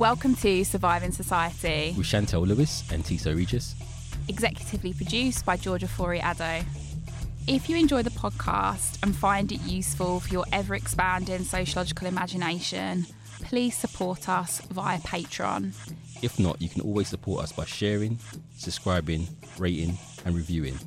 Welcome to Surviving Society, with Chantelle Lewis and Tissot Regis. executively produced by Georgia Fori Addo. If you enjoy the podcast and find it useful for your ever expanding sociological imagination, please support us via Patreon. If not, you can always support us by sharing, subscribing, rating, and reviewing.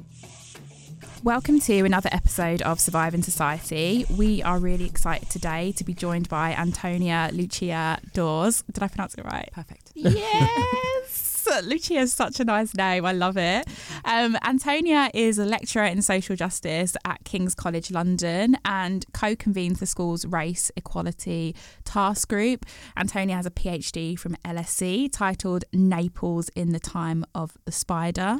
Welcome to another episode of Surviving Society. We are really excited today to be joined by Antonia Lucia Dawes. Did I pronounce it right? Perfect. Yes. Lucia is such a nice name. I love it. Um, Antonia is a lecturer in social justice at King's College London and co convenes the school's race equality task group. Antonia has a PhD from LSE titled Naples in the Time of the Spider.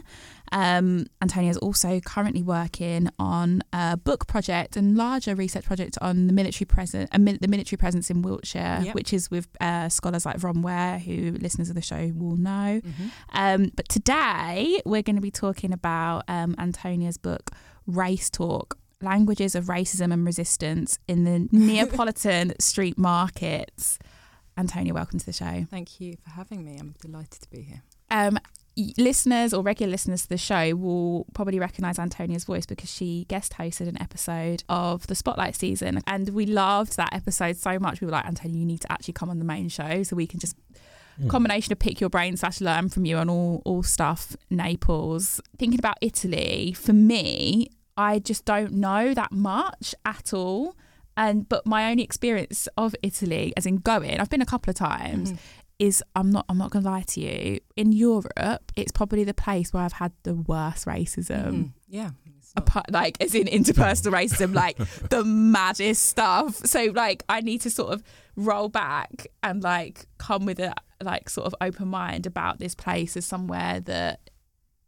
Um, Antonia is also currently working on a book project and larger research project on the military presence, uh, the military presence in Wiltshire, Yep. which is with uh, scholars like Vron Ware, who listeners of the show will know. Mm-hmm. Um, but today we're going to be talking about um, Antonia's book, Race Talk Languages of Racism and Resistance in the Neapolitan Street Markets. Antonia, welcome to the show. Thank you for having me. I'm delighted to be here. Um, listeners or regular listeners to the show will probably recognise Antonia's voice because she guest hosted an episode of the Spotlight season, and we loved that episode so much. We were like, Antonia, you need to actually come on the main show so we can just combination of pick your brain slash learn from you on all all stuff Naples. Thinking about Italy, for me, I just don't know that much at all. And but my only experience of Italy, as in going, I've been a couple of times, Mhm. is I'm not I'm not gonna lie to you. In Europe, it's probably the place where I've had the worst racism. Mhm. Yeah. Apart, like as in interpersonal racism, like the maddest stuff. So like I need to sort of roll back and like come with a like sort of open mind about this place as somewhere that,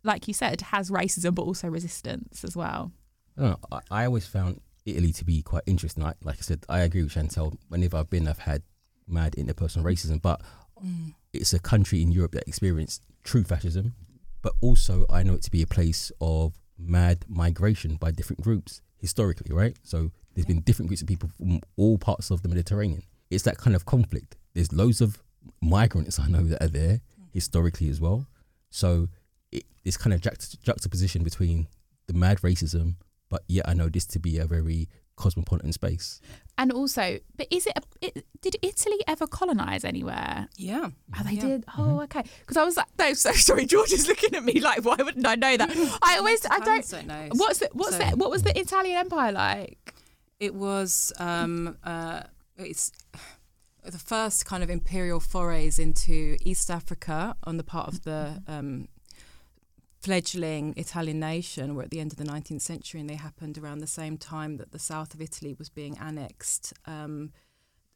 like you said, has racism but also resistance as well. I, don't know, I, I always found Italy to be quite interesting. I, like I said, I agree with Chantelle. Whenever I've been, I've had mad interpersonal racism, but Mm. it's a country in Europe that experienced true fascism. But also, I know it to be a place of mad migration by different groups historically, right? So there's been different groups of people from all parts of the Mediterranean. It's that kind of conflict. There's loads of migrants I know that are there historically as well. So it, this kind of juxt- juxtaposition between the mad racism, but yet I know this to be a very cosmopolitan space. And also, but is it, a, it did Italy ever colonize anywhere? Yeah. Oh, they Yeah. did. Oh, okay. Because I was like, no, so sorry. George is looking at me like, why wouldn't I know that? I always, I don't. Don't know. What's the, what's So- the, what was the Italian Empire like? It was um, uh, it's the first kind of imperial forays into East Africa on the part of the um, fledgling Italian nation were at the end of the 19th century and they happened around the same time that the south of Italy was being annexed um,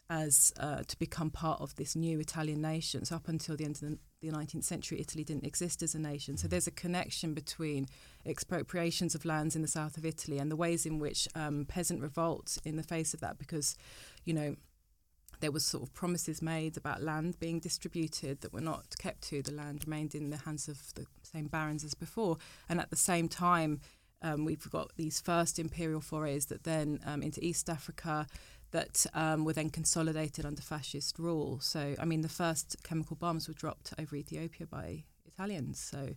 as uh, to become part of this new Italian nation. So up until the end of the, the 19th century, Italy didn't exist as a nation. So there's a connection between expropriations of lands in the south of Italy and the ways in which um, peasant revolts in the face of that, because you know there was sort of promises made about land being distributed that were not kept to. The land remained in the hands of the same barons as before, and at the same time. Um, we've got these first imperial forays that then um, into East Africa that um, were then consolidated under fascist rule. So, I mean, the first chemical bombs were dropped over Ethiopia by Italians. So,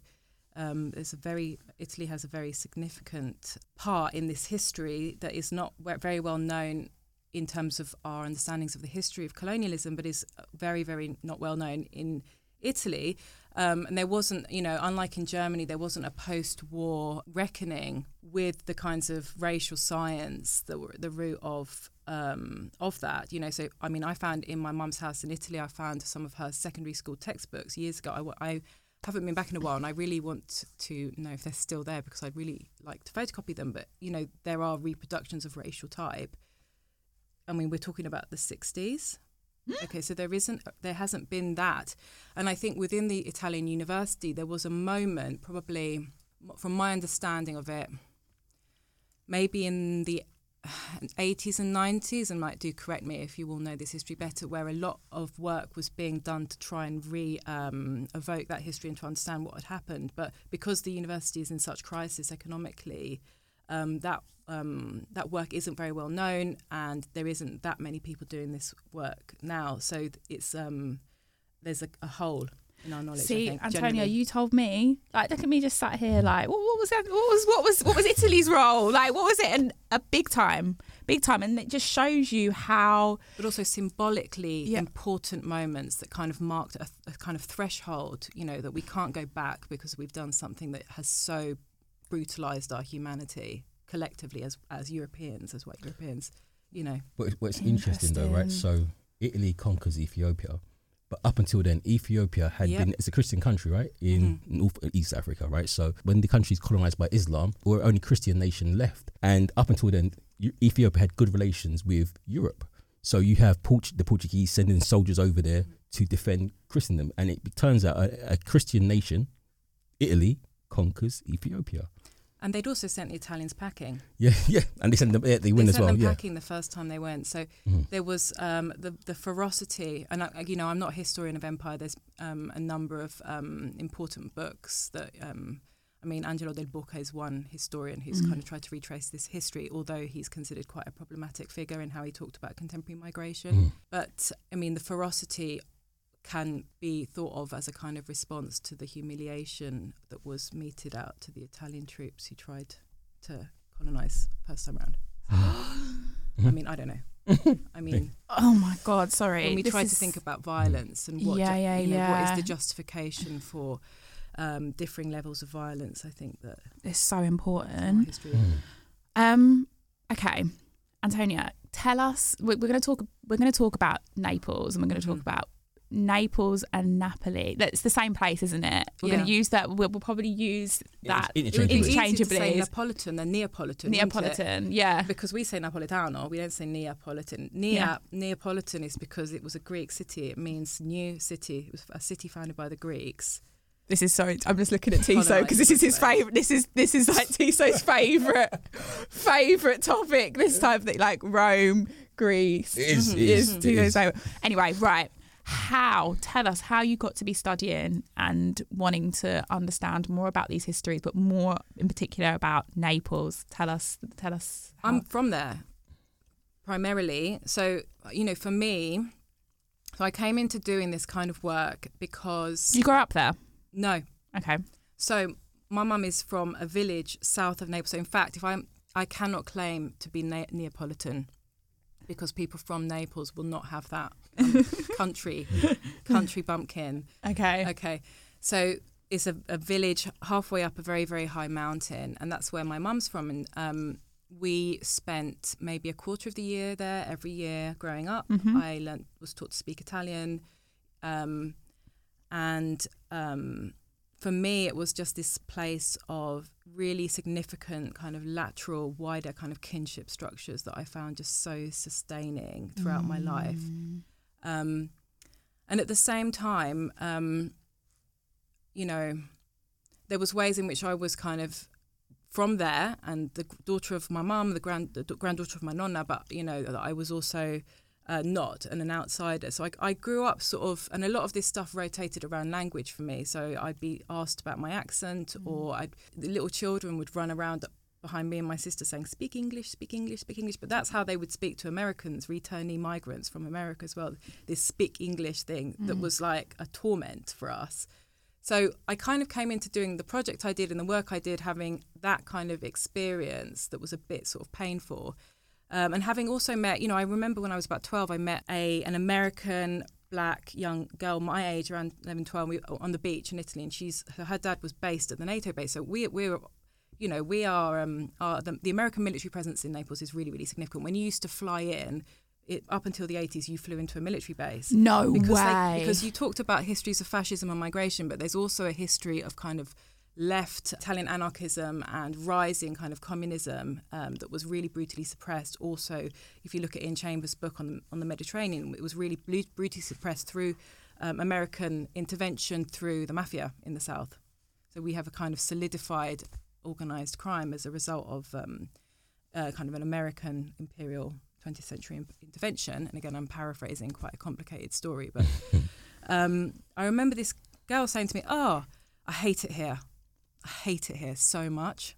um, there's a very Italy has a very significant part in this history that is not very well known in terms of our understandings of the history of colonialism, but is very, very not well known in Italy. Um, and there wasn't, you know, unlike in Germany, there wasn't a post-war reckoning with the kinds of racial science that were at the root of um, of that. You know, so I mean, I found in my mum's house in Italy, I found some of her secondary school textbooks years ago. I, I haven't been back in a while, and I really want to know if they're still there because I'd really like to photocopy them. But you know, there are reproductions of racial type. I mean, we're talking about the '60s. Okay, so there isn't, there hasn't been that, and I think within the Italian university there was a moment, probably from my understanding of it, maybe in the 80s and 90s, and might do correct me if you all know this history better, where a lot of work was being done to try and re um, evoke that history and to understand what had happened. But because the university is in such crisis economically, um, that um, that work isn't very well known, and there isn't that many people doing this work now. So it's um, there's a, a hole in our knowledge. See, think, Antonia, generally. you told me. Like, look at me, just sat here. Like, what, what was that? What was what was what was Italy's role? Like, what was it? And a big time, big time, and it just shows you how. but also symbolically Yeah. important moments that kind of marked a, a kind of threshold, you know, that we can't go back because we've done something that has so brutalized our humanity collectively as as Europeans, as white Europeans, you know. But what's interesting though, right? So Italy conquers Ethiopia, but up until then, Ethiopia had Yep. been it's a Christian country, right, in Mhm. North East Africa, right. So when the country's colonized by Islam, were only Christian nation left, and up until then, Ethiopia had good relations with Europe. So you have Port- the Portuguese sending soldiers over there to defend Christendom, and it turns out a, a Christian nation, Italy, conquers Ethiopia. And they'd also sent the Italians packing. Yeah, yeah, and they sent them. Yeah, they win they as well. them Yeah. packing the first time they went. So Mhm. there was um, the the ferocity, and I, you know I'm not a historian of empire. There's um, a number of um, important books that. Um, I mean, Angelo del Boca is one historian who's Mhm. kind of tried to retrace this history, although he's considered quite a problematic figure in how he talked about contemporary migration. Mhm. But I mean, the ferocity can be thought of as a kind of response to the humiliation that was meted out to the Italian troops who tried to colonize first time round. I mean, I don't know. I mean, Oh my God! Sorry. when we This try to think about violence and what, Yeah, ju- yeah, you know, yeah. is the justification for um, differing levels of violence, I think that it's so important. history. Mm. Um. Okay, Antonia, tell us. We're, we're going to talk. We're going to talk about Naples, and we're going to talk Mhm. about Naples and Napoli. That's the same place, isn't it? We're going to use that. We'll, we'll probably use that It's It would be interchangeably. easier to say. Neapolitan than Neapolitan. Neapolitan. Yeah. Because we say Napolitano, we don't say Neapolitan. Nea, Yeah. Neapolitan is because it was a Greek city. It means new city. It was a city founded by the Greeks. This is so. I'm just looking at Tissot because this is his favorite. This is this is like Tissot's favorite favorite topic. This type of thing, like Rome, Greece. It is, Mhm. it is is, it Tissot's is. favourite. Anyway, right. How? Tell us how you got to be studying and wanting to understand more about these histories, but more in particular about Naples. Tell us. Tell us. How. I'm from there primarily. So, you know, for me, so I came into doing this kind of work because, you grew up there. no. Okay. So, my mum is from a village south of Naples. So, in fact, if I'm, I cannot claim to be Na- Neapolitan because people from Naples will not have that um, country, country bumpkin. Okay. Okay. So it's a, a village halfway up a very, very high mountain. And that's where my mum's from. And um, we spent maybe a quarter of the year there every year growing up. Mhm. I learnt, was taught to speak Italian. Um, and um, for me, it was just this place of really significant kind of lateral, wider kind of kinship structures that I found just so sustaining throughout my life. Mm. Um, and at the same time, um, you know, there was ways in which I was kind of from there and the daughter of my mum, the grand the granddaughter of my nonna, but you know, that I was also uh, not and an outsider. So I, I grew up sort of, and a lot of this stuff rotated around language for me. So I'd be asked about my accent, or I'd, the little children would run around behind me and my sister saying, "Speak English, speak English, speak English." But that's how they would speak to Americans, returnee migrants from America as well. This speak English thing that was like a torment for us. So I kind of came into doing the project I did and the work I did, having that kind of experience that was a bit sort of painful. Um, and having also met, you know, I remember when I was about 12, I met a an American black young girl my age, around 11, 12, we, on the beach in Italy. And she's her dad was based at the NATO base. So we, we're, you know, we are, um, are the, the American military presence in Naples is really, really significant. When you used to fly in, it, up until the 80s, you flew into a military base No because way. They, because you talked about histories of fascism and migration, but there's also a history of kind of left Italian anarchism and rising kind of communism um, that was really brutally suppressed. Also, if you look at Iain Chambers' book on on the Mediterranean, it was really brutally suppressed through um, American intervention through the mafia in the south. So we have a kind of solidified organized crime as a result of um, uh, kind of an American imperial 20th century in- intervention. And again, I'm paraphrasing quite a complicated story, but um, I remember this girl saying to me, "Oh, I hate it here. I hate it here so much."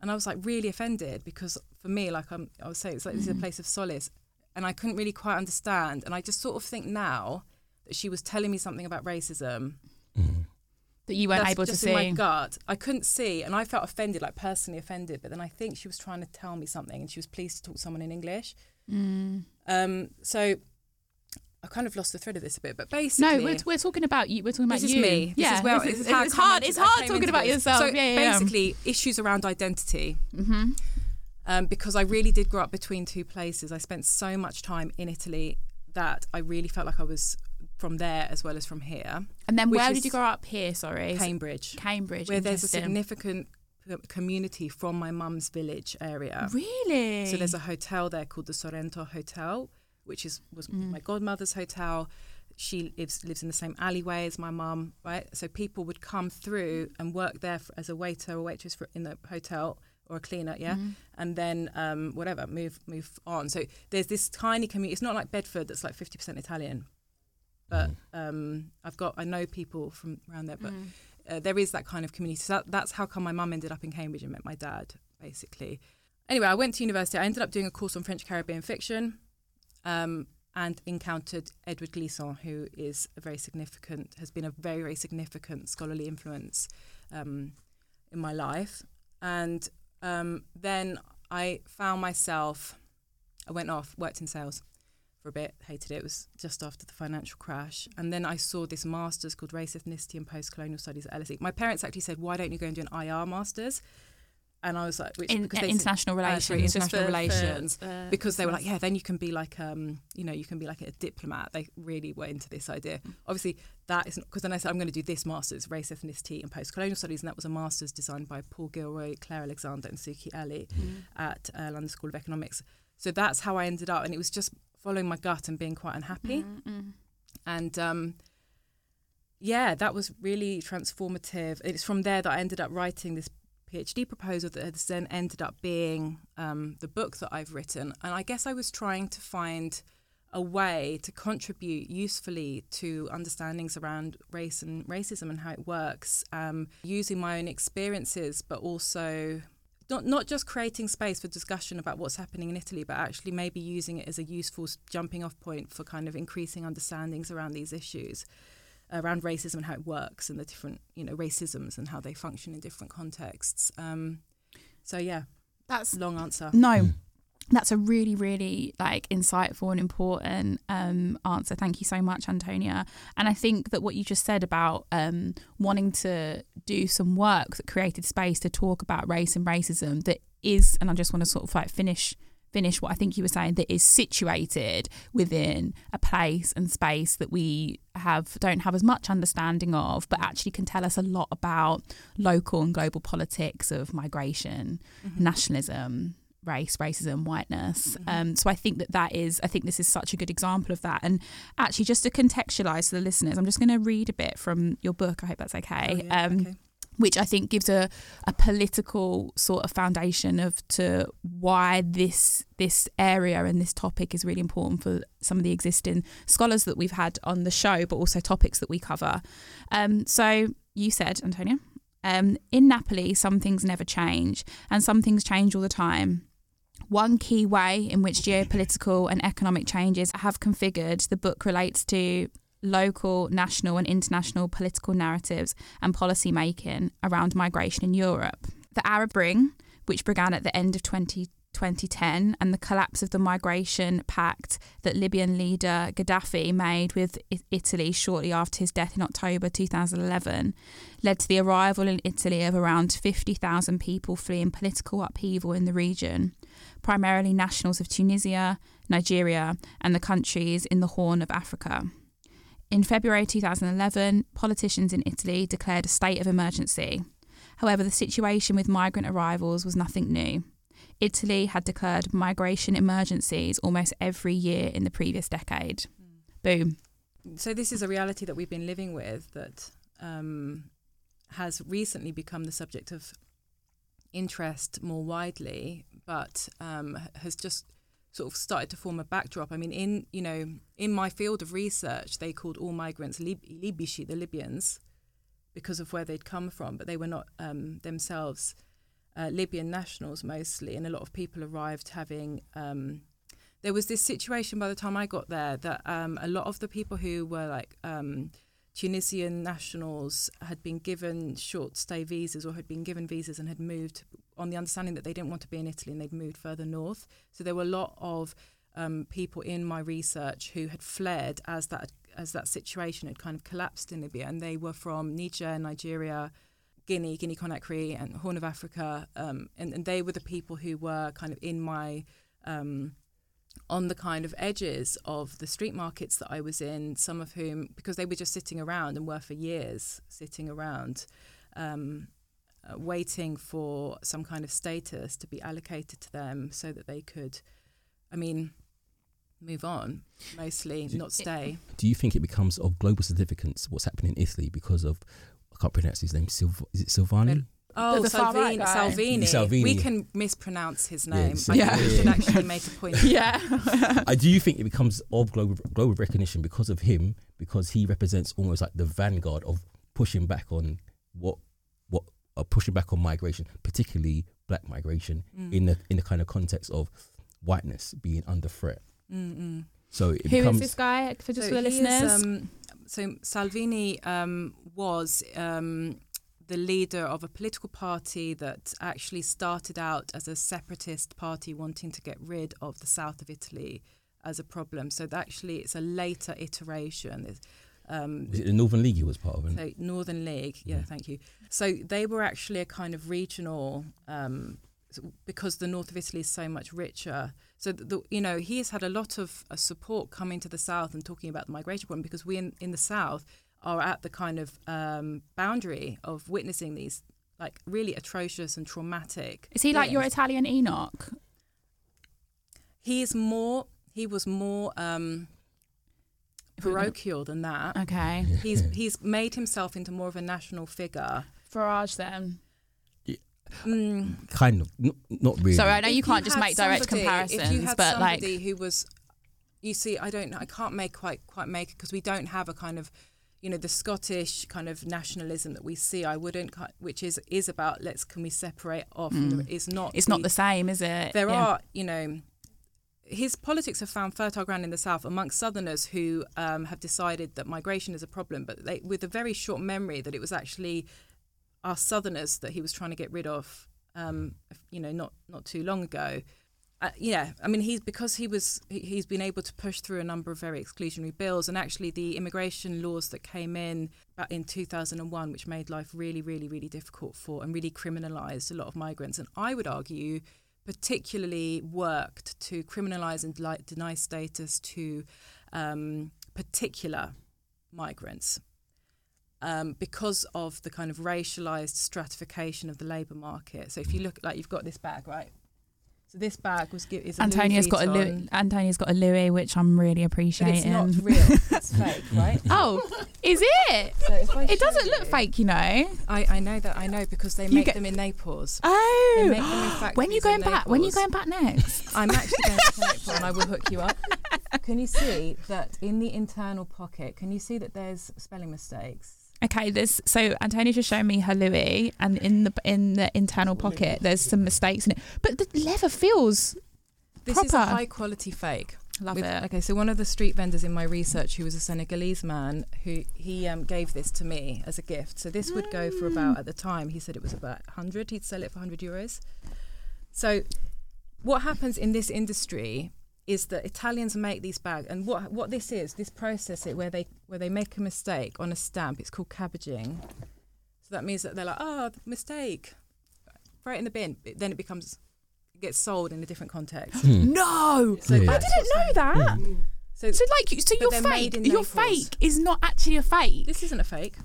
And I was like really offended because for me, like I'm, I was saying, it's like this is a place of solace, and I couldn't really quite understand. And I just sort of think now that she was telling me something about racism Mm. That you weren't that's able to just see. in my gut. I couldn't see, and I felt offended, like personally offended. But then I think she was trying to tell me something, and she was pleased to talk to someone in English. Mm. Um, so I kind of lost the thread of this a bit, but basically, No, we're, we're talking about you. We're talking about this is you. me. This yeah, is where this this is- is it's hard. It's hard talking about this. yourself. So yeah, yeah, yeah. basically, issues around identity. hmm um, because I really did grow up between two places. I spent so much time in Italy that I really felt like I was from there as well as from here, And then where did you grow up here? Sorry, Cambridge, Cambridge. where there's a significant community from my mum's village area. Really? So there's a hotel there called the Sorrento Hotel, which is was Mm. my godmother's hotel. She lives lives in the same alleyway as my mum, right? So people would come through and work there for, as a waiter or waitress for, in the hotel or a cleaner, yeah, Mhm. and then um, whatever move move on. So there's this tiny community. It's not like Bedford that's like fifty percent Italian, but um, I've got I know people from around there, but Mm. uh, there is that kind of community. So that, that's how come my mum ended up in Cambridge and met my dad, basically. Anyway, I went to university. I ended up doing a course on French Caribbean fiction um, and encountered Edward Glissant, who is a very significant, has been a very, very significant scholarly influence um, in my life. And um, then I found myself, I went off, worked in sales for a bit, hated it. It was just after the financial crash. And then I saw this master's called Race, Ethnicity and Post-Colonial Studies at LSE. My parents actually said, why don't you go and do an IR master's? And I was like, which, In, said- international uh, relations. international for- for, relations. uh, because they were like, yeah, then you can be like, um, you know, you can be like a diplomat. They really were into this idea. Obviously, that isn't because then I said I'm going to do this master's, race, ethnicity, and post-colonial studies, and that was a master's designed by Paul Gilroy, Claire Alexander, and Suki Ali Mm. at uh, London School of Economics. So that's how I ended up, and it was just following my gut and being quite unhappy. Mm, mm. And um, yeah, that was really transformative. It's from there that I ended up writing this PhD proposal that has then ended up being um, the book that I've written. And I guess I was trying to find a way to contribute usefully to understandings around race and racism and how it works, um, using my own experiences, but also not not just creating space for discussion about what's happening in Italy, but actually maybe using it as a useful jumping off point for kind of increasing understandings around these issues, around racism and how it works, and the different you know racisms and how they function in different contexts. Um, so yeah, That's long answer. no. That's a really, really like insightful and important um, answer. Thank you so much, Antonia. And I think that what you just said about um, wanting to do some work that created space to talk about race and racism that is, and I just want to sort of like finish finish what I think you were saying that is situated within a place and space that we have don't have as much understanding of, but actually can tell us a lot about local and global politics of migration, nationalism, race, racism, whiteness. Um, so I think that that is, I think this is such a good example of that. And actually, just to contextualize to the listeners, I'm just going to read a bit from your book. I hope that's okay. Oh, yeah, um, okay. Which I think gives a, a political sort of foundation of to why this this area and this topic is really important for some of the existing scholars that we've had on the show, but also topics that we cover. Um, so you said, Antonia, um, in Napoli, some things never change, and some things change all the time. One key way in which geopolitical and economic changes have configured the book relates to local, national, and international political narratives and policy making around migration in Europe. The Arab Spring, which began at the end of 20, 2010, and the collapse of the migration pact that Libyan leader Gaddafi made with Italy shortly after his death in October 2011, led to the arrival in Italy of around 50,000 people fleeing political upheaval in the region, primarily nationals of Tunisia, Nigeria, and the countries in the Horn of Africa. In February 2011, politicians in Italy declared a state of emergency. However, the situation with migrant arrivals was nothing new. Italy had declared migration emergencies almost every year in the previous decade. Boom. So this is a reality that we've been living with that um, has recently become the subject of interest more widely, but um, has just sort of started to form a backdrop. I mean, in you know, in my field of research, they called all migrants Lib- Libici, the Libyans, because of where they'd come from, but they were not um, themselves uh, Libyan nationals mostly, and a lot of people arrived having. Um, there was this situation by the time I got there that um, a lot of the people who were like um, Tunisian nationals had been given short stay visas or had been given visas and had moved on the understanding that they didn't want to be in Italy and they'd moved further north. So there were a lot of um, people in my research who had fled as that as that situation had kind of collapsed in Libya, and they were from Niger, Nigeria, Guinea, Guinea Conakry, and Horn of Africa, um, and, and they were the people who were kind of in my um, on the kind of edges of the street markets that I was in. Some of whom, because they were just sitting around and were for years sitting around. Um, uh, waiting for some kind of status to be allocated to them so that they could, I mean, move on, mostly, not stay. Do you think it becomes of global significance what's happening in Italy because of I can't pronounce his name. Silv- is it Silvani? Oh, The far right Salvini. Salvini. Salvini. We can mispronounce his Yeah, name. Sil- I Yeah. should actually make a point. Yeah. I do you think it becomes of global global recognition because of him, because he represents almost like the vanguard of pushing back on what what uh, pushing back on migration, particularly black migration, Mm. in the in the kind of context of whiteness being under threat. Mm-mm. So it Who is becomes this guy for just So for the he is, listeners? um, so Salvini um, was um, the leader of a political party that actually started out as a separatist party wanting to get rid of the south of Italy as a problem. So actually it's a later iteration. It's, Um, is it the Northern League he was part of? And so Northern League, yeah, Mm. thank you. So they were actually a kind of regional, um, because the north of Italy is so much richer. So the, the, you know he has had a lot of uh, support coming to the south and talking about the migration problem because we in, in the south are at the kind of um, boundary of witnessing these like really atrocious and traumatic. is he like your. Italian Enoch? He is more. He was more um, If we're gonna- parochial than that. Okay. He's he's made himself into more of a national figure. Farage then. Mm. kind of, not, not really. Sorry, I know If you can't just make direct somebody- If you comparisons, had but like somebody who was, you see, I don't, know, I can't make quite quite make because we don't have a kind of, you know, the Scottish kind of nationalism that we see. I wouldn't, ki- which is is about let's can we separate off? and Mm. Is not. it's not the same, is it? There Yeah. are, you know. His politics have found fertile ground in the south amongst Southerners who um, have decided that migration is a problem, but they, with a very short memory that it was actually our Southerners that he was trying to get rid of. Um, you know, not not too long ago. Uh, yeah, I mean, he's because he was he, he's been able to push through a number of very exclusionary bills, and actually the immigration laws that came in back in 2001, which made life really, really, really difficult for and really criminalised a lot of migrants, and I would argue particularly worked to criminalise and deny status to um, particular migrants um, because of the kind of racialized stratification of the labour market. So if you look, like you've got this bag, right? So this bag was gi- is a Louis Antonia's got a Louis, Antonia's got a Louis, which I'm really but appreciating. it's not real. It's fake, right? oh, is it? So It doesn't look fake, you know. I, I know that I know because they You make get- them in Naples. Oh, They make them in when you going in back? When you going back next? I'm actually going to Naples and I will hook you up. Can you see that in the internal pocket? Can you see that there's spelling mistakes? Okay, there's so Antonia just showed me her Louis, and in the in the internal pocket, there's some mistakes in it. But the leather feels This is a high quality fake. love With- it. Okay, so one of the street vendors in my research, who was a Senegalese man, who he um, gave this to me as a gift. So this would go for about at the time he said it was about 100. He'd sell it for 100 euros. So what happens in this industry is that Italians make these bags, and what what this is, this process it where they where they make a mistake on a stamp. It's called cabbaging. So that means that they're like, oh, mistake, throw it in the bin. It- Then it becomes it gets sold in a different context. Hmm. No, So Yeah. I didn't know that. happening. So So like, so your fake, your Naples. fake is not actually a fake. This isn't a fake.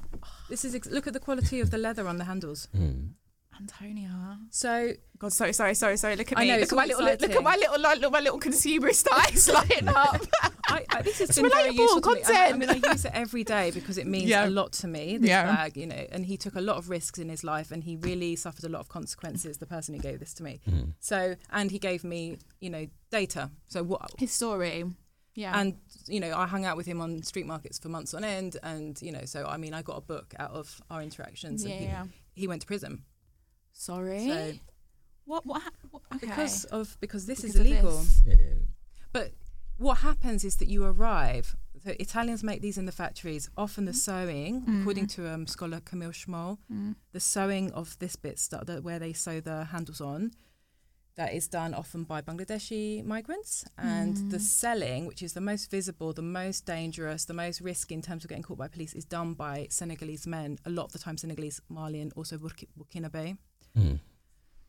This is ex- look at the quality of the leather on the handles. Hmm. Antonia. So God, sorry, sorry, sorry, sorry. Look at me. I know, look it's at my little, look at my little, like, look, my little consumerist eyes lighting up. I, I, this has It's been very relatable useful to me. I, I mean, I use it every day because it means Yeah. a lot to me. This Yeah. bag, you know, and he took a lot of risks in his life, and he really suffered a lot of consequences. The person who gave this to me. Hmm. So, and he gave me, you know, data. So what? His story. Yeah. And you know, I hung out with him on street markets for months on end, and you know, so I mean, I got a book out of our interactions, and yeah. he, he went to prison. Sorry. So what? What? hap- what okay. because of because this Because is illegal. this. Yeah. But what happens is that you arrive. So Italians make these in the factories. Often the mm. sewing, mm. according to um, scholar Camille Schmoll, mm. the sewing of this bit st- that where they sew the handles on, that is done often by Bangladeshi migrants. And the selling, which is the most visible, the most dangerous, the most risky in terms of getting caught by police, is done by Senegalese men. A lot of the time, Senegalese, Malian, also Burki- Burkinabe. Mm.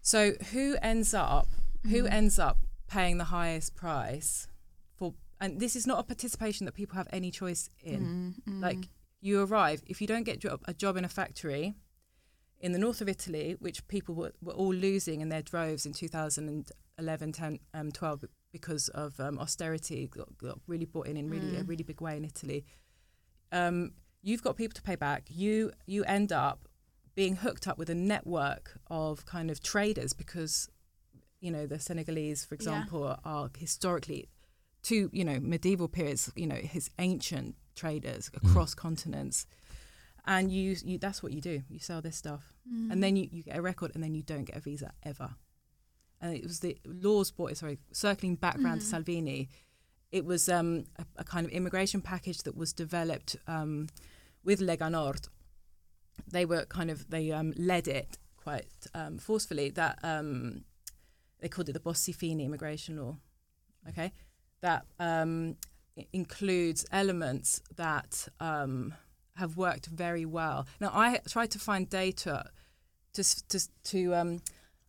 So who ends up who ends up paying the highest price for and this is not a participation that people have any choice in. Like you arrive if you don't get job, a job in a factory in the north of Italy, which people were, were all losing in their droves in 2011, 10, um, 12 because of um, austerity, got, got really brought in in really a really big way in Italy. Um, you've got people to pay back. You you end up being hooked up with a network of kind of traders because you know the Senegalese, for Yeah. example, are historically to you know medieval periods, you know his ancient traders across continents, and you, you that's what you do. You sell this stuff, and then you, you get a record, and then you don't get a visa ever. And it was the laws brought. Sorry, circling back round to Salvini, it was um, a, a kind of immigration package that was developed um, with Lega Nord. They were kind of they um, led it quite um, forcefully. That um, they called it the Bossi Fini immigration law. Okay, that um, includes elements that um, have worked very well. Now, I tried to find data to to to. Um,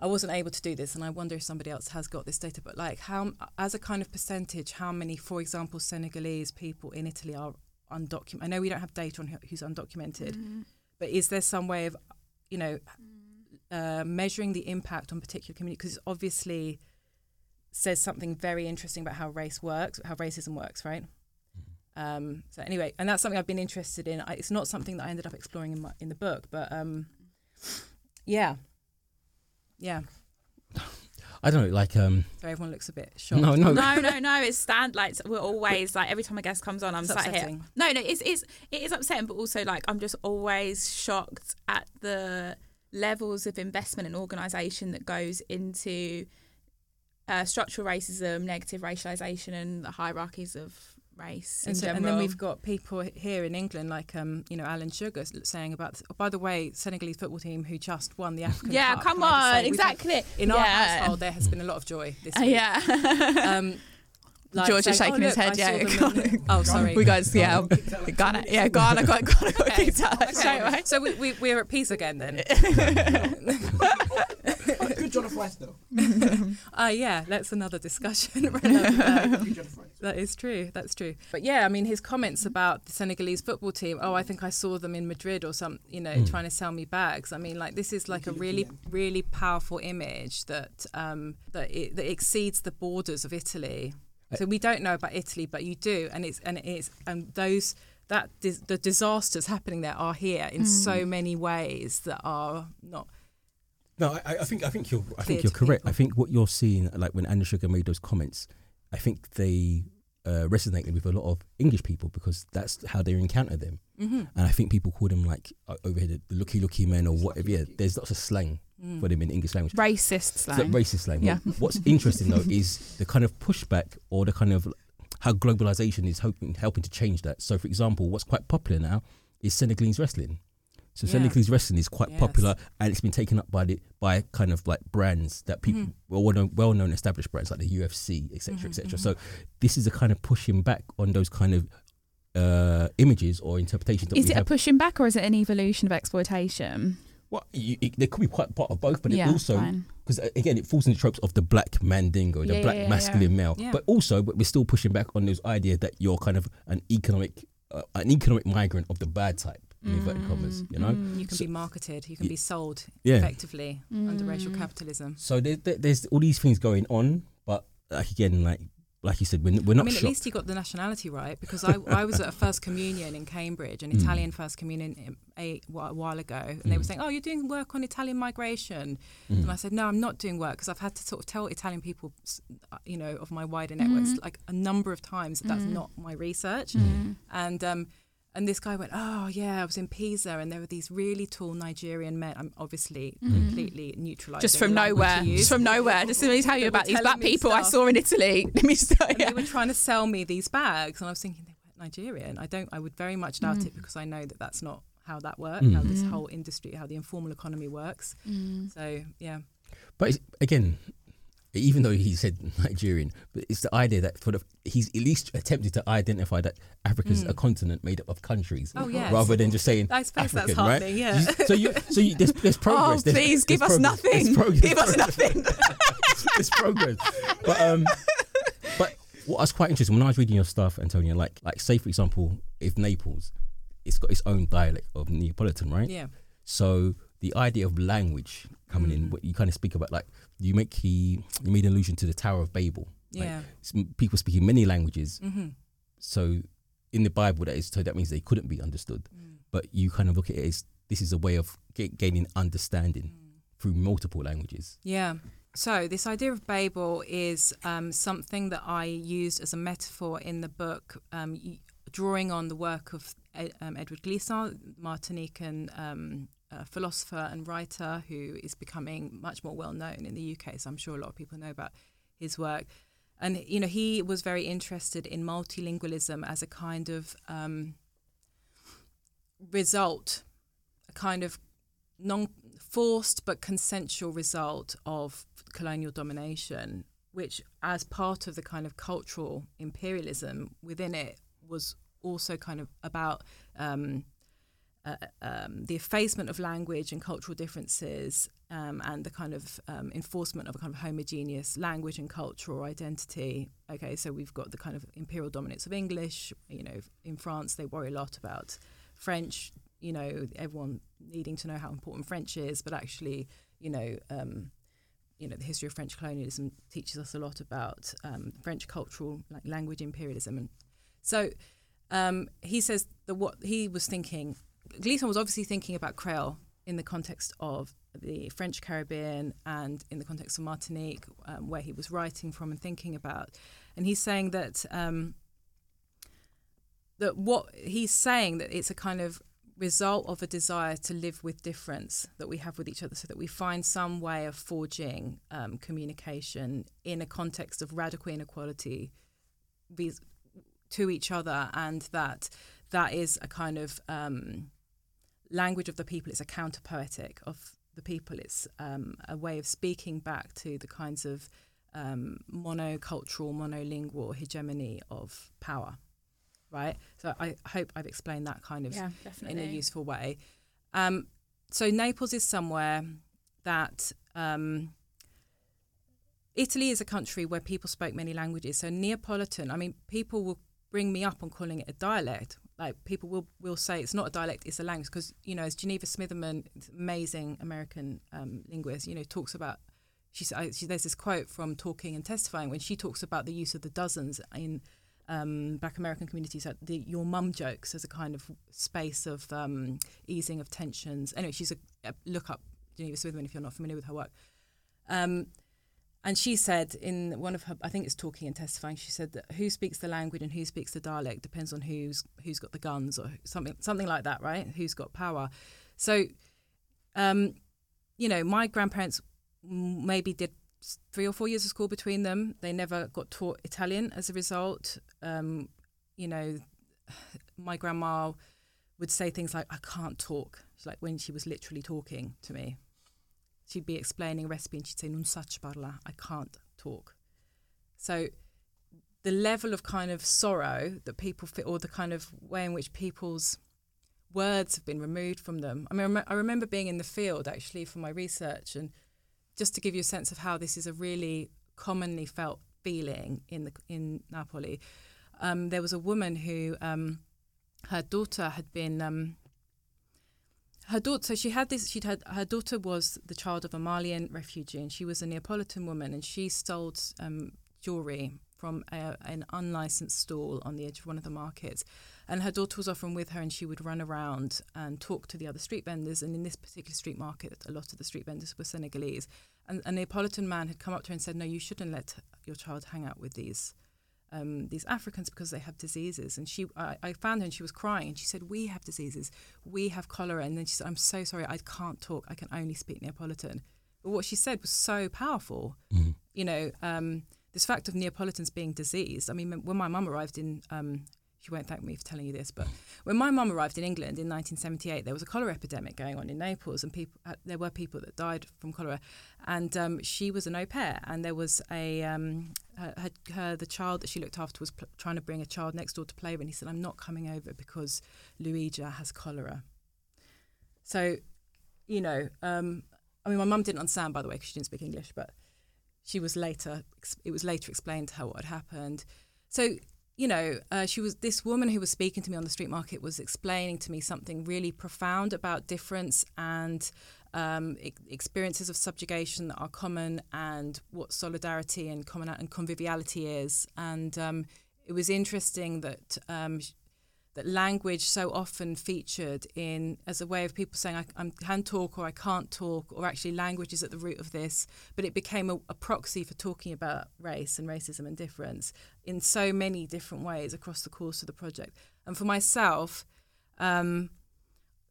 I wasn't able to do this, and I wonder if somebody else has got this data. But like, how as a kind of percentage, how many, for example, Senegalese people in Italy are undocumented? I know we don't have data on who's undocumented, but is there some way of, you know, uh, measuring the impact on particular communities? Because obviously says something very interesting about how race works, how racism works, right? Um, so anyway, and that's something I've been interested in. I, it's not something that I ended up exploring in my, in the book, but um, yeah, yeah. I don't know, like um, So everyone looks a bit shocked. no, no, no, no, no. It's stand like we're always like every time a guest comes on, I'm It's sat here. upsetting. No, no, it's it's it is upsetting, but also like I'm just always shocked at the levels of investment and organisation that goes into uh, structural racism, negative racialisation, and the hierarchies of race. And, so, and then we've got people here in England, like um, you know Alan Sugar, saying about. Oh, by the way, Senegalese football team who just won the African yeah, Cup. come Can I just on, had- exactly. in our yeah. household, there has been a lot of joy this Uh, week. yeah. Um, like George is shaking oh, his look, head, I yeah. saw them in- oh, sorry. we guys, yeah, Ghana, yeah, Ghana got Ghana got Okay. kicked out Okay. straight away. So we, we, we're at peace again then. Good jollof Rice though. Ah, yeah, that's another discussion. Uh, Good jollof Rice. that is true. That's true. But yeah, I mean, his comments about the Senegalese football team. Oh, I think I saw them in Madrid or some, you know, trying to sell me bags. I mean, like this is like a really, really powerful image that um, that it, that exceeds the borders of Italy. So we don't know about Italy, but you do, and it's and it's and those that dis- the disasters happening there are here in so many ways that are not. No, I, I think I think you're I think you're to correct. I think what you're seeing, like when Alan Sugar made those comments, I think they uh, resonated with a lot of English people because that's how they encounter them. Mm-hmm. And I think people call them like uh, over here the, the looky looky men or whatever. Yeah, there's lots of slang for them in English language. Racist slang. racist slang. Yeah. What- What's interesting though is the kind of pushback or the kind of how globalization is hoping helping to change that. So, for example, what's quite popular now is Senegalese wrestling. So Yeah. Senegalese wrestling is quite Yes. popular, and it's been taken up by the by kind of like brands that people Mhm. well known well known established brands like the UFC, etc., Mhm, etc. mhm. So this is a kind of pushing back on those kind of uh, images or interpretations Is it a pushing back or is it an evolution of exploitation? Well, you, it, there could be quite part of both, but yeah, it also because again it falls in the tropes of the black mandingo the Yeah, black yeah, masculine male but also but we're still pushing back on this idea that you're kind of an economic uh, an economic migrant of the bad type in inverted commas you know Mm, You can So- be marketed. You can be sold effectively under racial Mm. capitalism. so there, there, there's all these things going on but like again like like you said we're, we're I not mean, at least you got the nationality right because I, I was at a first communion in Cambridge, an Mm. Italian first communion um, a, a while ago, and they were Mm. saying, "Oh, you're doing work on Italian migration," Mm. and I said, "No, I'm not doing work because I've had to sort of tell Italian people, uh, you know, of my wider networks Mm. like a number of times that that's Mm. not my research." Mm. And um, And this guy went, "Oh yeah, I was in Pisa, and there were these really tall Nigerian men. I'm obviously completely neutralized. Just from nowhere. Just from nowhere. Just let me tell you about these black me people I saw in Italy. Let me just tell and they were trying to sell me these bags, and I was thinking they weren't Nigerian. I don't. I would very much doubt Mm. it because I know that that's not how that works. Mm. How this Mm. whole industry, how the informal economy works. Mm. So yeah, But again, even though he said Nigerian, but it's the idea that for the he's at least attempted to identify that Africa's Mm. a continent made up of countries, Oh, yes. rather than just saying I suppose African, that's right? Yeah. So you, so you, there's, there's progress. Oh, There's- please give there's us nothing. There's progress. Give us nothing. there's progress. But um, but what was quite interesting when I was reading your stuff, Antonia, like like say for example, if Naples, it's got its own dialect of Neapolitan, right? yeah. So the idea of language coming in, Mhm. what you kind of speak about, like you make he you made an allusion to the Tower of Babel. Yeah. s- people speaking many languages. hmm So in the Bible, that is so that means they couldn't be understood. Mm. But you kind of look at it as this is a way of ga- gaining understanding through multiple languages. Yeah. So this idea of Babel is um, something that I used as a metaphor in the book, um, drawing on the work of um, Edward Glissant, Martinican um, uh, philosopher and writer who is becoming much more well known in the UK. So I'm sure a lot of people know about his work. And you know, he was very interested in multilingualism as a kind of um, result, a kind of non forced but consensual result of colonial domination, which, as part of the kind of cultural imperialism within it, was also kind of about um, uh, um, the effacement of language and cultural differences um, and the kind of um, enforcement of a kind of homogeneous language and cultural identity. Okay, so we've got the kind of imperial dominance of English. You know, in France, they worry a lot about French. You know, everyone needing to know how important French is, but actually, you know, um, you know, the history of French colonialism teaches us a lot about um, French cultural like language imperialism, and so um, he says that what he was thinking, Glissant was obviously thinking about Creole in the context of the French Caribbean and in the context of Martinique, um, where he was writing from and thinking about, and he's saying that um, that what he's saying that it's a kind of result of a desire to live with difference that we have with each other so that we find some way of forging um, communication in a context of radical inequality to each other and that that is a kind of um, language of the people it's a counter poetic of the people it's um, a way of speaking back to the kinds of um, monocultural monolingual hegemony of power right so i hope i've explained that kind of Yeah, in a useful way. Um, so Naples is somewhere that um, Italy is a country where people spoke many languages. So Neapolitan, I mean, people will bring me up on calling it a dialect. Like people will will say it's not a dialect, it's a language because you know as Geneva Smitherman, amazing American um, linguist, you know talks about. She, she there's this quote from Talking and Testifying when she talks about the use of the dozens in um, Black American communities, like the your mum jokes as a kind of space of um, easing of tensions. Anyway, she's a, a look up Geneva Smitherman if you're not familiar with her work. Um, and she said in one of her, I think it's talking and testifying. She said that who speaks the language and who speaks the dialect depends on who's who's got the guns or something something like that, right? Who's got power? So, um, you know, my grandparents maybe did three or four years of school between them. They never got taught Italian as a result. Um, you know, my grandma would say things like, "I can't talk." Like when she was literally talking to me she'd be explaining a recipe and she'd say non saccio parla i can't talk. So the level of kind of sorrow that people feel or the kind of way in which people's words have been removed from them. I mean i remember being in the field actually for my research and just to give you a sense of how this is a really commonly felt feeling in the in napoli um, there was a woman who um, her daughter had been um, her daughter so she had this she'd had her daughter was the child of a malian refugee and she was a neapolitan woman and she stole um, jewelry from a, an unlicensed stall on the edge of one of the markets. And her daughter was often with her and she would run around and talk to the other street vendors. And in this particular street market a lot of the street vendors were senegalese. And a neapolitan man had come up to her and said no you shouldn't let your child hang out with these um, these Africans because they have diseases. And she, I, I found her and she was crying and she said, "We have diseases. We have cholera." And then she said, "I'm so sorry. I can't talk. I can only speak Neapolitan." But what she said was so powerful. Mhm. You know, um, this fact of Neapolitans being diseased. I mean, when my mum arrived in, um, she won't thank me for telling you this, but when my mum arrived in England in 1978, there was a cholera epidemic going on in Naples, and people uh, there were people that died from cholera. And um, she was an au pair, and there was a um, her, her, the child that she looked after was pl- trying to bring a child next door to play with, and he said, "I'm not coming over because Luigi has cholera." So, you know, um, I mean, my mum didn't understand, by the way, because she didn't speak English, but she was later. It was later explained to her what had happened. So, you know, uh, she was this woman who was speaking to me on the street market was explaining to me something really profound about difference and um, e- experiences of subjugation that are common and what solidarity and common and conviviality is. And um, it was interesting that um, that language so often featured in as a way of people saying I, I can talk or I can't talk, or actually language is at the root of this. But it became a, a proxy for talking about race and racism and difference in so many different ways across the course of the project. And for myself, um,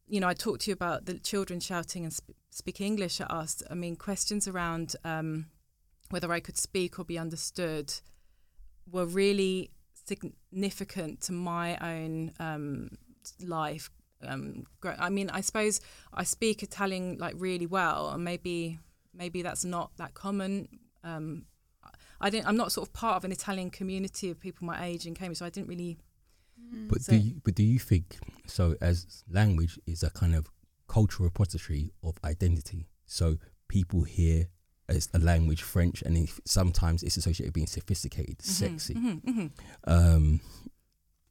you know, I talked to you about the children shouting and sp- speak English I asked, I mean, questions around um, whether I could speak or be understood were really significant to my own um, life. Um, I mean, I suppose I speak Italian like really well, and maybe maybe that's not that common. Um, I didn't. I'm not sort of part of an Italian community of people my age in Cambridge, so I didn't really. But So- do you, but do you think so? As language is a kind of cultural repository of identity, so people hear as a language French, and if sometimes it's associated with being sophisticated, sexy. Mhm, mhm. Um,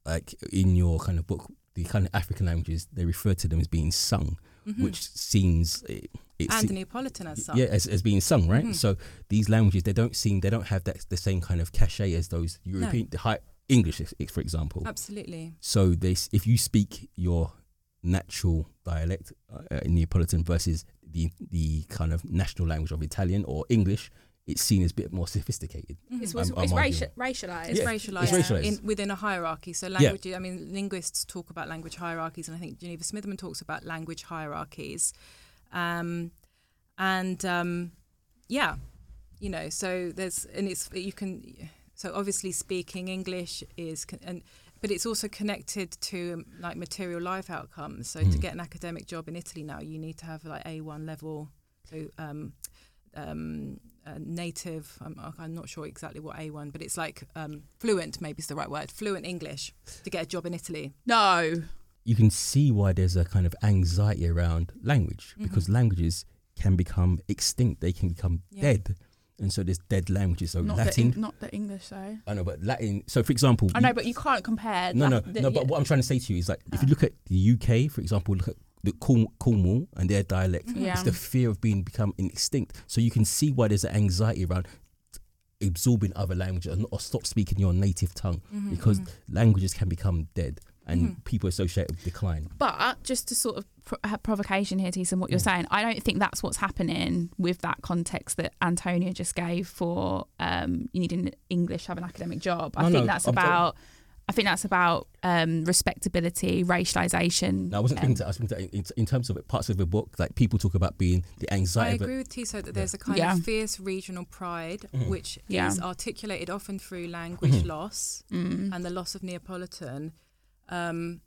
like in your kind of book, the kind of African languages they refer to them as being sung, Mhm. which seems it, it and se- Neapolitan as such. yeah, as, as being sung, right? Mhm. So these languages they don't seem they don't have that the same kind of cachet as those European the high English, for example. Absolutely. So this, if you speak your natural dialect uh, in Neapolitan versus the the kind of national language of Italian or English, it's seen as a bit more sophisticated. Mhm. It's, I'm- it's, I'm it's racial, racialized. It's Yeah, racialized, it's racialised. In, within a hierarchy. So language, I mean, linguists talk about language hierarchies, and I think Geneva Smitherman talks about language hierarchies. Um, and um, yeah, you know, so there's, and it's, you can, so obviously speaking English is, and but it's also connected to um, like material life outcomes. So to Mm. get an academic job in Italy now, you need to have like A1 level. So um, um, uh, native. I'm, I'm not sure exactly what A1, but it's like um, fluent. Maybe is the right word. Fluent English to get a job in Italy. No. You can see why there's a kind of anxiety around language because Mhm. languages can become extinct. They can become Yeah. dead, and so there's dead languages. So not, Latin. Eng- not the English though. I know, but Latin. So for example, I know, but you can't compare. No, no, the- no. But what I'm trying to say to you is like, if you look at the UK, for example, look at the Corn- Cornwall and their dialect. Yeah. It's the fear of being become extinct. So you can see why there's an anxiety around absorbing other languages or stop speaking your native tongue Mhm, because mhm. languages can become dead and Mhm. people associate with decline. But just to sort of pro- provocation here, Tissot, and what you're Yeah. saying, I don't think that's what's happening with that context that Antonia just gave for um, you need an English, have an academic job. I No, think no, that's I'm talking- about. I think that's about um, respectability, racialization. Now, I wasn't um, thinking that. I was thinking that in, in terms of it, parts of the book, like people talk about being the anxiety. I agree with Tissot that there's a kind Yeah. of fierce regional pride, Mhm. which Yeah. is articulated often through language Mhm. loss mm, and the loss of Neapolitan, um,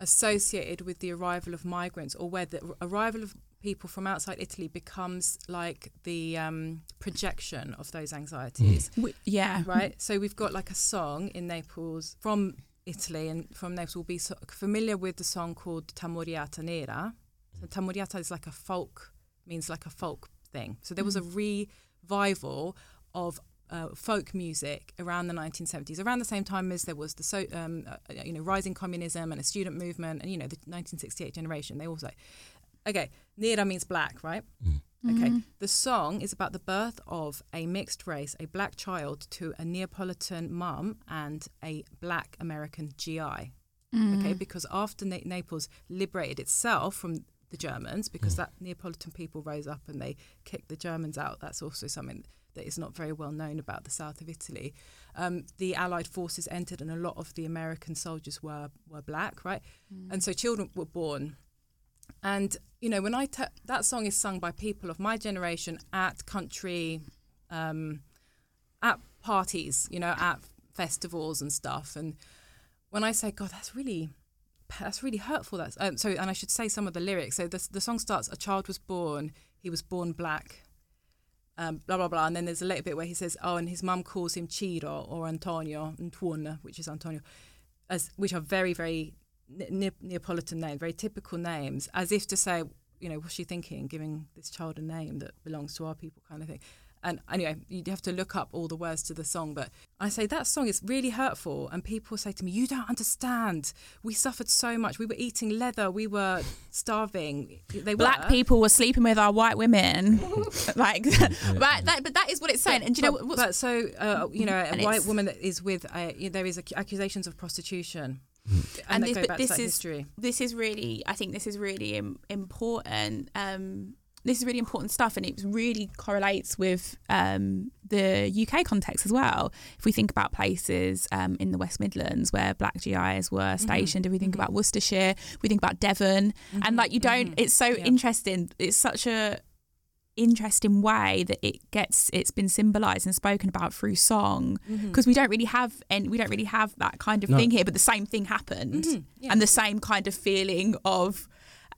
associated with the arrival of migrants, or where the arrival of people from outside Italy becomes like the um, projection of those anxieties. wi- yeah, right? So we've got like a song in Naples from Italy and from Naples will be so familiar with the song called Tammurriata Nera. So Tammurriata is like a folk, means like a folk thing. So there was a revival of uh, folk music around the 1970s, around the same time as there was the so um, uh, you know rising communism and a student movement, and you know the 1968 generation. They also okay. Nera means black, right? Okay. Mhm. The song is about the birth of a mixed race, a black child to a Neapolitan mum and a black American GI. Mm. Okay. Because after Na- Naples liberated itself from the Germans, because that Neapolitan people rose up and they kicked the Germans out, that's also something that is not very well known about the south of Italy. Um, the Allied forces entered, and a lot of the American soldiers were were black, right? And so children were born. And you know, when I that song is sung by people of my generation at country, um, at parties, you know, at festivals and stuff. And when I say, God, that's really that's really hurtful. That's um, so, and I should say some of the lyrics. So the the song starts: "A child was born. He was born black." Um, blah blah blah, and then there's a little bit where he says, "Oh, and his mum calls him Ciro or Antonio, Antuona, which is Antonio, as which are very very ne- Neapolitan names, very typical names, as if to say, you know, what's she thinking, giving this child a name that belongs to our people, kind of thing. And anyway, you'd have to look up all the words to the song. But I say that song is really hurtful. And people say to me, You don't understand. We suffered so much. We were eating leather. We were starving. They Black were. people were sleeping with our white women, like, but that, but that is what it's saying. And do you know but, what's but so, uh, you know, a white woman that is with, uh, you know, there is ac- accusations of prostitution. And And, this- that go but this to that is- history. this is really i think this is really Im- important um this is really important stuff and it really correlates with um, the UK context as well. If we think about places um, in the West Midlands where black GIs were mm-hmm. stationed, if we think mm-hmm. about Worcestershire, we think about Devon, and like you mm-hmm. don't, it's so Yeah. interesting. It's such a interesting way that it gets it's been symbolized and spoken about through song because we don't really have and we don't really have that kind of No. thing here but the same thing happened yeah. and the same kind of feeling of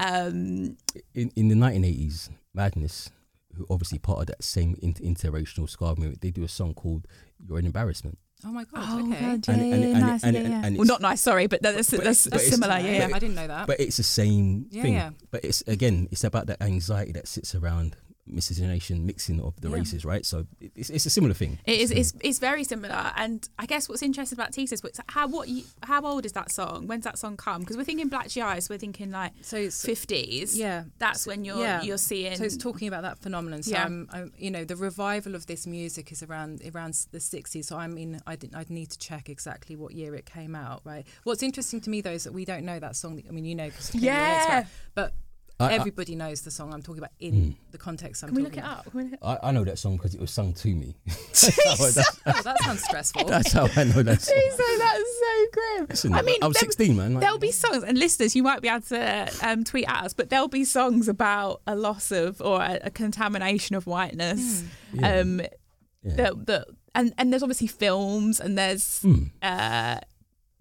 um in, in the 1980s, Madness, who obviously part of that same inter- interracial ska movement, they do a song called "You're an Embarrassment." Oh my god! oh okay. god yeah, And- and- yeah, and- nice, and- yeah, yeah. well not nice sorry but that's But- that's, but that's similar yeah, yeah. I didn't know that. But it's the same Yeah, thing. yeah. But it's again, it's about that anxiety that sits around miscegenation, mixing of the Yeah. races, right? So it's, it's a similar thing. It is. It's, it's very similar, and I guess what's interesting about Teasers, but how what you, how old is that song? When's that song come? Because we're thinking Black GIs, we're thinking like so it's fifties. yeah. that's when you're yeah. you're seeing. So it's talking about that phenomenon. So Yeah. I'm, I'm, you know, the revival of this music is around around the 60s. So I mean, I didn't, I'd need to check exactly what year it came out, right? What's interesting to me though is that we don't know that song. I mean, you know, because Yeah. but I, I, everybody knows the song I'm talking about in the context I'm Can we look talking it about. up? Can we look it- I, I know that song because it was sung to me. that's, that's, Oh, that sounds stressful. that's how I know that song. Jesus, that's so grim. Listen, I mean, I was there- 16, man. Like, There'll be songs, and listeners, you might be able to um, tweet at us, but there'll be songs about a loss of or a, a contamination of whiteness. Yeah. Um, yeah. that, that, and and there's obviously films, and there's Mm. uh,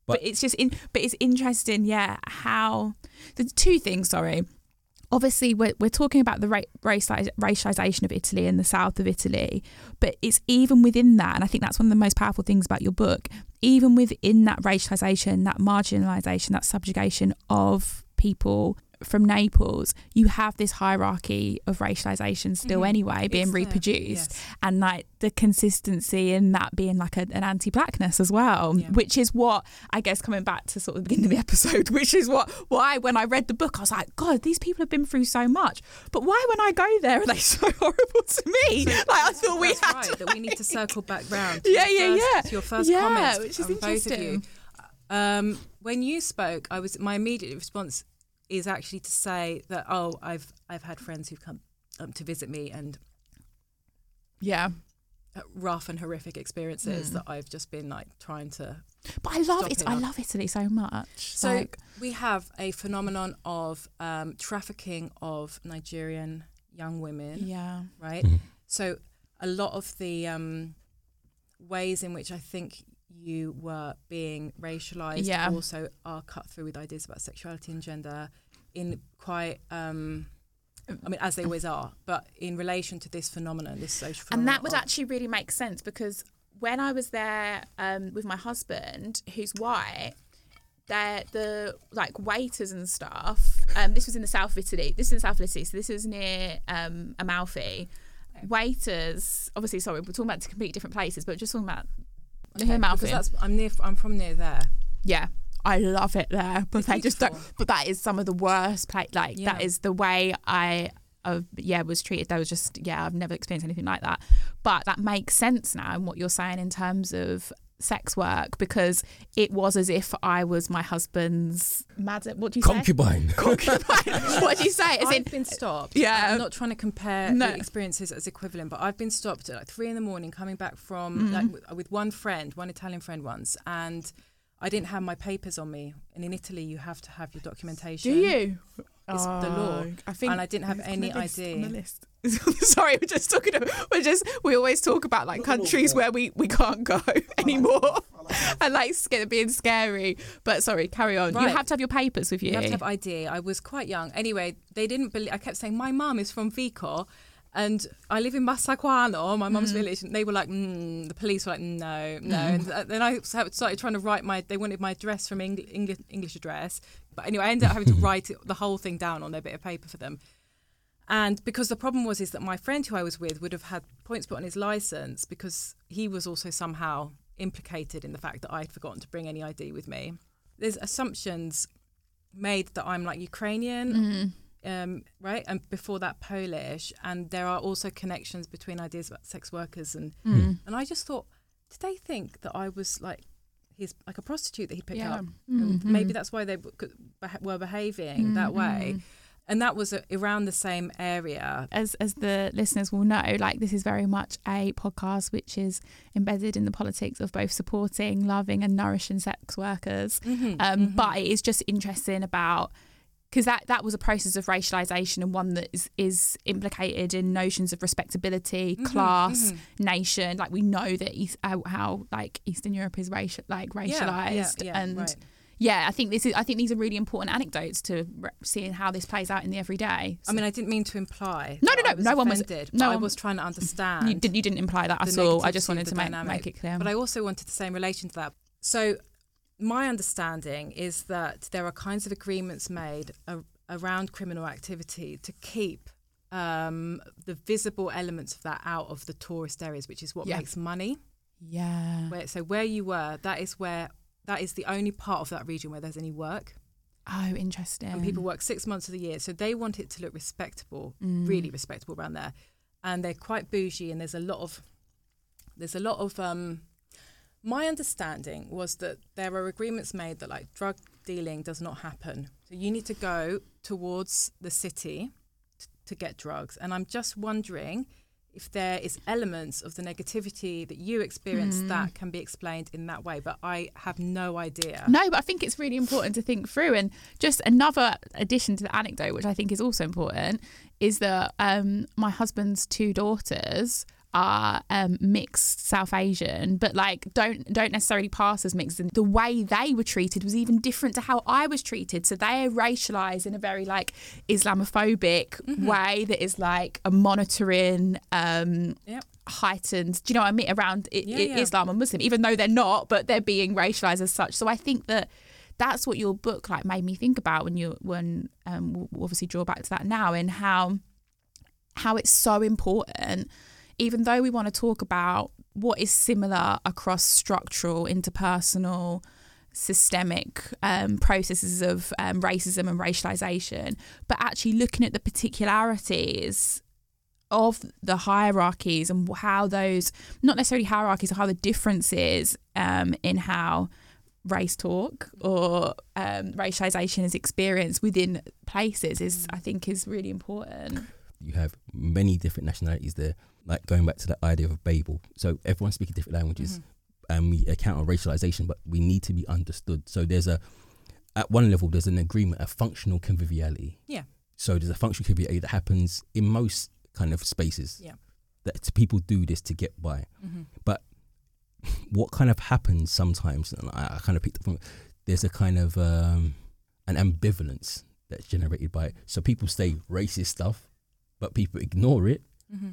but, But- it's just in, but it's interesting, yeah. How the two things, sorry. Obviously, we're, we're talking about the racialization of Italy and the south of Italy, but it's even within that, and I think that's one of the most powerful things about your book. Even within that racialization, that marginalization, that subjugation of people from Naples, you have this hierarchy of racialization still Mhm. anyway being It's there, reproduced yes. and like the consistency in that being like a, an anti-blackness as well Yeah. which is what i guess coming back to sort of the beginning of the episode which is what why when i read the book i was like god these people have been through so much but why when i go there are they so horrible to me like i thought we had right. to, that we need to circle back round. Yeah, yeah, first- yeah. to your first Yeah, comments which is from both of you. interesting. Um, when you spoke, I was my immediate response is actually to say that oh, I've I've had friends who've come um, to visit me and yeah uh, rough and horrific experiences Mm. that I've just been like trying to. but i love it it i love italy so much So like, we have a phenomenon of um, trafficking of Nigerian young women, yeah right? Mhm. So a lot of the um, ways in which I think you were being racialized Yeah. also are cut through with ideas about sexuality and gender in quite um, I mean as they always are but in relation to this phenomenon this social phenomenon and that would actually really make sense because when I was there um, with my husband, who's white, there the like waiters and stuff. Um, this was in the south of Italy. This is in the south of Italy, so this is near um, Amalfi. Waiters, obviously, sorry, we're talking about completely different places, but just talking about Okay, near because that's I'm near I'm from near there Yeah, I love it there, but It's they just don't. But that is some of the worst place. Like that Yeah. is the way I, uh, yeah, was treated. That was just yeah, I've never experienced anything like that. But that makes sense now, and what you're saying in terms of sex work because it was as if I was my husband's mad. What do you say? Concubine. Concubine. what do you say? As in, I've been stopped. Yeah. I'm not trying to compare No. the experiences as equivalent, but I've been stopped at like three in the morning coming back from Mm-hmm. like with, with one friend, one Italian friend once, and I didn't have my papers on me. And in Italy, you have to have your documentation. do you? It's the law. Oh, I think, And I didn't have it's on any the list, on the list. Sorry, we're just talking. We're just we always talk about like countries where we we can't go anymore, and like sca- being scary. But sorry, carry on. You have to have your papers with you. You have to have ID. I was quite young. Anyway, they didn't believe. I kept saying my mum is from Vico, and I live in Massaquano, my mum's mm. village. And they were like, mm, the police were like, no, no. Mm. And uh, then I started trying to write my. They wanted my address from Eng- English English address, but anyway, I ended up having to write it, the whole thing down on their bit of paper for them. And because the problem was is that my friend who I was with would have had points put on his license because he was also somehow implicated in the fact that I'd forgotten to bring any ID with me. There's assumptions made that I'm like Ukrainian, mm-hmm. Um, right? And before that, Polish. And there are also connections between ideas about sex workers and Mm. and I just thought, did they think that I was like he's like a prostitute that he picked Yeah. up? Mm, And mm. maybe that's why they w- could- beha- were behaving that way. And that was around the same area. as as the listeners will know, like this is very much a podcast which is embedded in the politics of both supporting, loving, and nourishing sex workers. Mm-hmm. Um, But it is just interesting about because that that was a process of racialization and one that is is implicated in notions of respectability, Mm-hmm, class, nation. Like we know that East, how, how like Eastern Europe is racial like Yeah, yeah, racialized yeah, and. right. Yeah, I think this is. I think these are really important anecdotes to re- seeing how this plays out in the everyday. I mean, I didn't mean to imply. No, no, no, no one was- no but I was trying to understand. you, did, you didn't imply that at all. I just wanted to make, make it clear. But I also wanted to say in relation to that. So, my understanding is that there are kinds of agreements made a- around criminal activity to keep um, the visible elements of that out of the tourist areas, which is what Yeah. makes money. yeah. Where, so, where you were, that is where that is the only part of that region where there's any work, Oh, interesting. and people work six months of the year. So they want it to look respectable, Mm. really respectable around there, and they're quite bougie, and there's a lot of there's a lot of um, my understanding was that there are agreements made that like drug dealing does not happen. So you need to go towards the city t- to get drugs. And I'm just wondering if there is elements of the negativity that you experience Hmm. that can be explained in that way. But I have no idea. No, but I think it's really important to think through. And just another addition to the anecdote, which I think is also important, is that um, my husband's two daughters are um, mixed South Asian, but like don't don't necessarily pass as mixed. And the way they were treated was even different to how I was treated. So they are racialized in a very like Islamophobic Mm-hmm. way that is like a monitoring. Um, Yep. heightened do you know what i mean around I- Yeah, I- yeah. islam and muslim even though they're not but they're being racialized as such so i think that that's what your book like made me think about when you when um we'll we'll obviously draw back to that now and how how it's so important even though we want to talk about what is similar across structural interpersonal systemic um, processes of um, racism and racialization but actually looking at the particularities of the hierarchies and how those not necessarily hierarchies or how the differences um, in how race talk or um, racialization is experienced within places is I think is really important. you have many different nationalities there. Like going back to that idea of Babel. So everyone speaking different languages, mm-hmm. and we account on racialization, but we need to be understood. So there's a, at one level, there's an agreement, a functional conviviality. Yeah. So there's a functional conviviality that happens in most kind of spaces. Yeah. That people do this to get by. Mm-hmm. But what kind of happens sometimes, and I, I kind of picked up from, there's a kind of um, an ambivalence that's generated by it. So people say racist stuff, but people ignore it mm-hmm.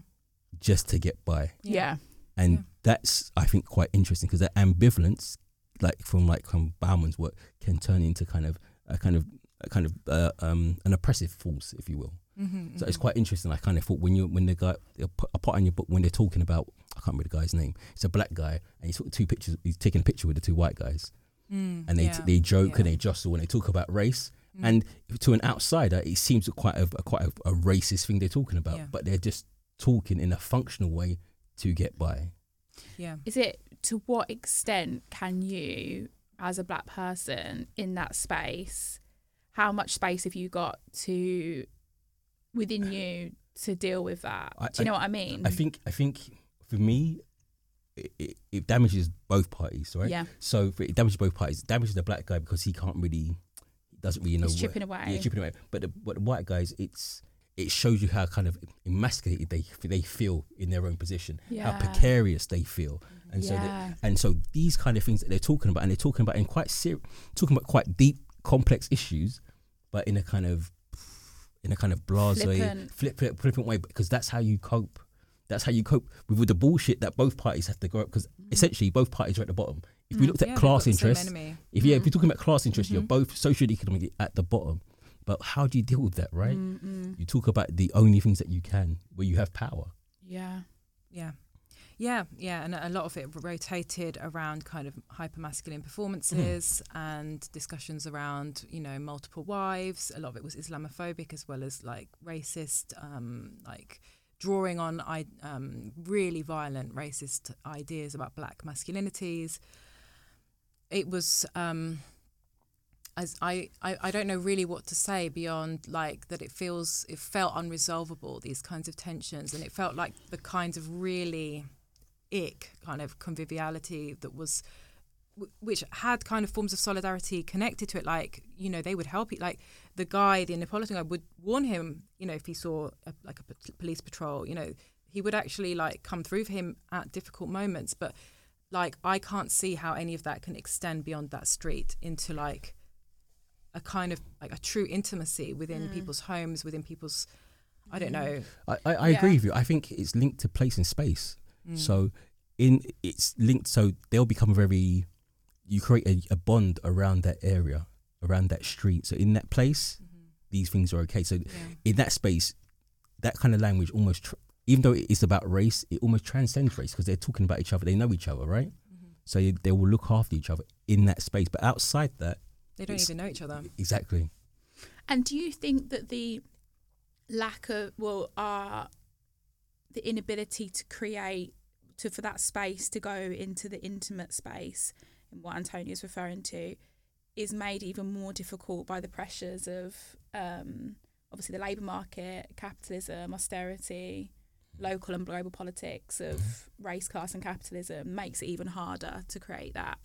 Just to get by, Yeah. and Yeah. that's I think quite interesting because that ambivalence, like from like from Bauman's work, can turn into kind of a kind of a kind of uh, um, an oppressive force, if you will. Mm-hmm, So it's quite interesting. I kind of thought when you when the guy a part in your book when they're talking about I can't remember the guy's name. It's a black guy and he's got two pictures. He's taking a picture with the two white guys and they yeah, they joke yeah. and they jostle and they talk about race. And to an outsider, it seems quite a, a quite a, a racist thing they're talking about. Yeah. But they're just talking in a functional way to get by. Yeah. Is it to what extent can you, as a black person in that space, how much space have you got to within you to deal with that? I- Do you know what I mean? I think I think for me, it, it, it damages both parties, right? Yeah. So for, it damages both parties. It damages the black guy because he can't really, he doesn't really know. He's what- chipping away. Yeah, chipping away. But the, but the white guys, it's it shows you how kind of emasculated they they feel in their own position, Yeah. how precarious they feel, and so Yeah. they, and so these kind of things that they're talking about, and they're talking about in quite ser- talking about quite deep, complex issues, but in a kind of in a kind of blase, Flippant. flip, flip, flippant way, because that's how you cope. That's how you cope with, with the bullshit that both parties have to go up. Because Mm. essentially, both parties are at the bottom. If we Mm. looked at Yeah, class interests, if yeah, if Mm. you're talking about class interests, you're Mhm. both socially economically at the bottom. But how do you deal with that, right? Mm-mm. You talk about the only things that you can, where you have power. Yeah. Yeah. Yeah, yeah, and a lot of it rotated around kind of hypermasculine performances and discussions around, you know, multiple wives. A lot of it was Islamophobic as well as like racist, um, like drawing on I, um, really violent racist ideas about black masculinities. It was, um, as I, I, I don't know really what to say beyond like that it feels it felt unresolvable these kinds of tensions and it felt like the kinds of really ick kind of conviviality that was which had kind of forms of solidarity connected to it like you know they would help you like the guy the Neapolitan guy would warn him you know if he saw a, like a police patrol you know he would actually like come through for him at difficult moments but like I can't see how any of that can extend beyond that street into like a kind of like a true intimacy within Mm. people's homes within people's I don't know I, I, I Yeah. agree with you. I think it's linked to place and space. Mm. So in it's linked so they'll become very you create a, a bond around that area, around that street. So in that place, Mhm. these things are okay. So yeah. in that space, that kind of language almost, tr- even though it's about race, it almost transcends race because they're talking about each other. They know each other, right? Mhm. So they- they will look after each other in that space. But outside that, they don't even know each other exactly. And do you think that the lack of well, uh, the inability to create to for that space to go into the intimate space, and what Antonia's referring to, is made even more difficult by the pressures of um, obviously the labour market, capitalism, austerity, local and global politics of race, class, and capitalism makes it even harder to create that.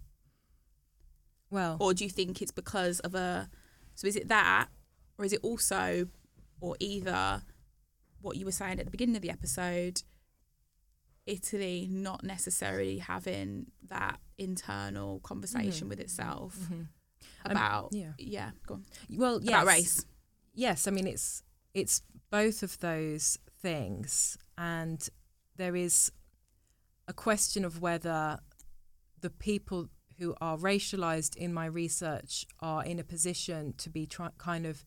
Well Or do you think it's because of a so is it that or is it also or either what you were saying at the beginning of the episode Italy not necessarily having that internal conversation Mhm. with itself Mhm. Um, about yeah yeah go on. well yes about race yes i mean it's it's both of those things and there is a question of whether the people who are racialized in my research are in a position to be try- kind of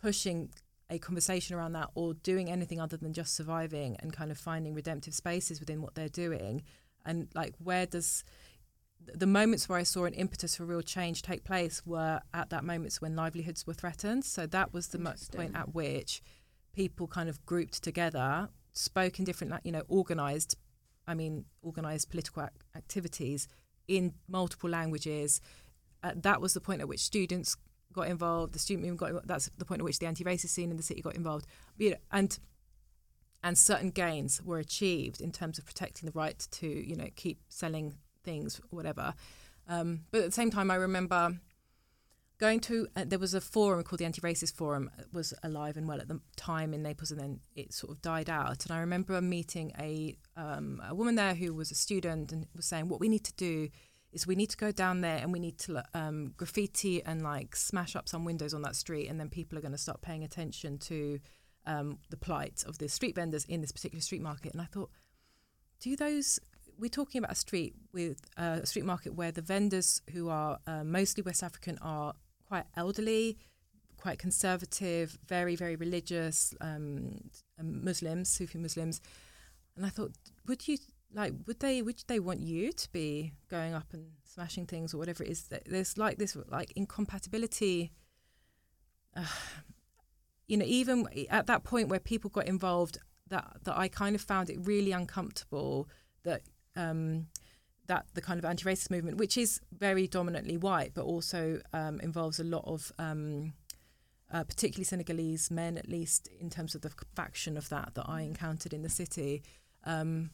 pushing a conversation around that or doing anything other than just surviving and kind of finding redemptive spaces within what they're doing and like where does the moments where I saw an impetus for real change take place were at that moments when livelihoods were threatened. So that was the point at which people kind of grouped together, spoke in different, you know, organized, I mean, organized political ac- activities in multiple languages. Uh, that was the point at which students got involved, the student movement got. That's the point at which the anti-racist scene in the city got involved. You know, and and certain gains were achieved in terms of protecting the right to, you know, keep selling things, whatever. Um, but at the same time, I remember going to uh, there was a forum called the Anti-Racist Forum. It was alive and well at the time in Naples, and then it sort of died out. And I remember meeting a um, a woman there who was a student and was saying, "What we need to do is we need to go down there and we need to um, graffiti and like smash up some windows on that street, and then people are going to start paying attention to." Um, the plight of the street vendors in this particular street market, and I thought, do those we're talking about a street with uh, a street market where the vendors who are uh, mostly West African are quite elderly, quite conservative, very very religious um, um, Muslims, Sufi Muslims, and I thought, would you like would they would they want you to be going up and smashing things or whatever it is? There's like this like incompatibility. Uh, you know, even at that point where people got involved, that that I kind of found it really uncomfortable that um, that the kind of anti-racist movement, which is very dominantly white, but also um, involves a lot of um, uh, particularly Senegalese men, at least in terms of the faction of that that I encountered in the city. Um,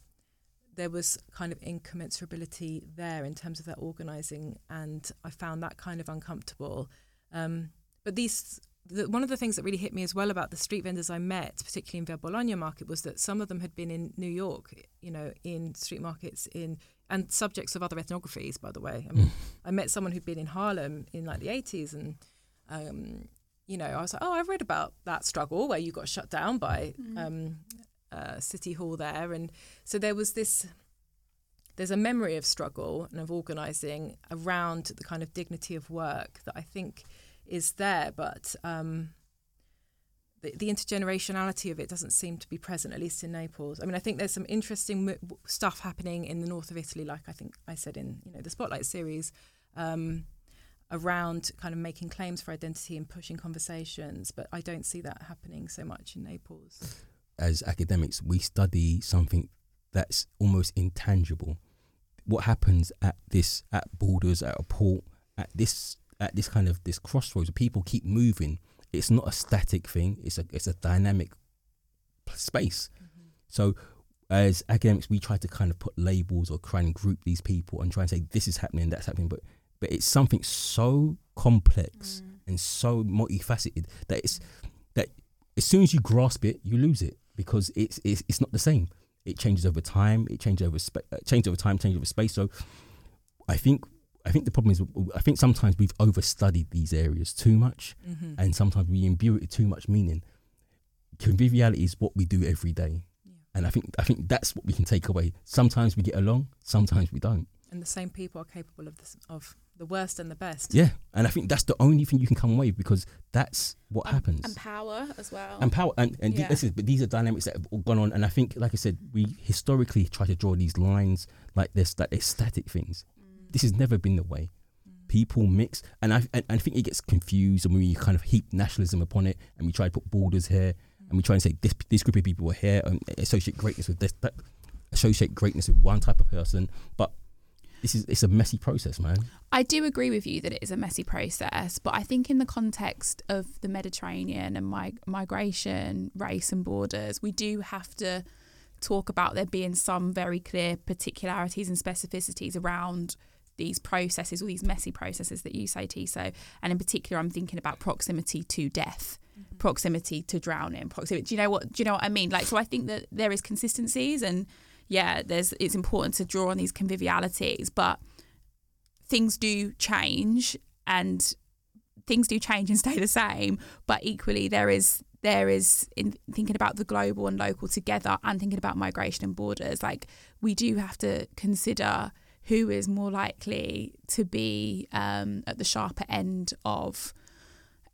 there was kind of incommensurability there in terms of their organising, and I found that kind of uncomfortable. Um, but these, the, one of the things that really hit me as well about the street vendors I met, particularly in Via Bologna market, was that some of them had been in New York, you know, in street markets in and subjects of other ethnographies. By the way, I mean, I met someone who'd been in Harlem in like the eighties, and um, you know, I was like, oh, I've read about that struggle where you got shut down by mm. um, uh, City Hall there, and so there was this. There's a memory of struggle and of organising around the kind of dignity of work that I think is there, but um, the, intergenerationality of it doesn't seem to be present, at least in Naples. I mean, I think there's some interesting m- stuff happening in the north of Italy, like I think I said in you know the Spotlight series. Um, around kind of making claims for identity and pushing conversations, but I don't see that happening so much in Naples. As academics, we study something that's almost intangible. What happens at this at borders, at a port, at this at this kind of this crossroads, people keep moving. It's not a static thing. It's a it's a dynamic space. Mm-hmm. So as academics, we try to kind of put labels or try and group these people and try and say this is happening, that's happening, but but it's something so complex mm. and so multifaceted that it's that as soon as you grasp it, you lose it because it's it's, it's not the same. It changes over time. It changes over spa- uh, changes over time. Changes over space. So, I think I think the problem is I think sometimes we've overstudied these areas too much, mm-hmm. and sometimes we imbue it too much meaning. Conviviality is what we do every day, yeah. and I think I think that's what we can take away. Sometimes we get along, sometimes we don't. And the same people are capable of this, of the worst and the best. Yeah, and I think that's the only thing you can come away with because that's what um, happens. And power as well. And power, and and yeah. this is, but these are dynamics that have gone on. And I think, like I said, we historically try to draw these lines like this, that like static things. This has never been the way. People mix, and I and I think it gets confused, and we kind of heap nationalism upon it, and we try to put borders here, and we try and say this this group of people are here, and associate greatness with this, that, associate greatness with one type of person, but this is it's a messy process, man. I do agree with you that it is a messy process, but I think in the context of the Mediterranean and mig- migration, race and borders, we do have to talk about there being some very clear particularities and specificities around these processes or these messy processes that you say, Tissot. And in particular, I'm thinking about proximity to death, mm-hmm. proximity to drowning, proximity. Do you know what? Do you know what I mean? Like, so I think that there is consistencies and yeah, there's it's important to draw on these convivialities, but things do change and things do change and stay the same. But equally, there is there is in thinking about the global and local together and thinking about migration and borders. Like we do have to consider who is more likely to be um, at the sharper end of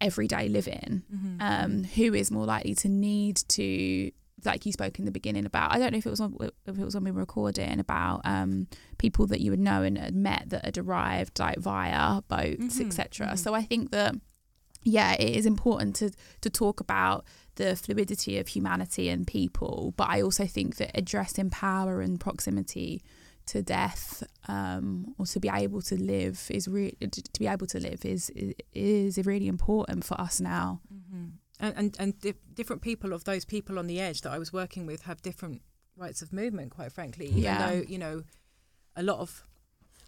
everyday living, mm-hmm. um, who is more likely to need to like you spoke in the beginning about I don't know if it was on if it was when we were recording about um, people that you would know and had met that had arrived like via boats mm-hmm, etc. Mm-hmm. So I think that yeah, it is important to to talk about the fluidity of humanity and people, but I also think that addressing power and proximity to death um, or to be able to live is really to be able to live is is really important for us now. Mm-hmm and and, and di- different people of those people on the edge that I was working with have different rights of movement. Quite frankly, even yeah. though you know a lot of,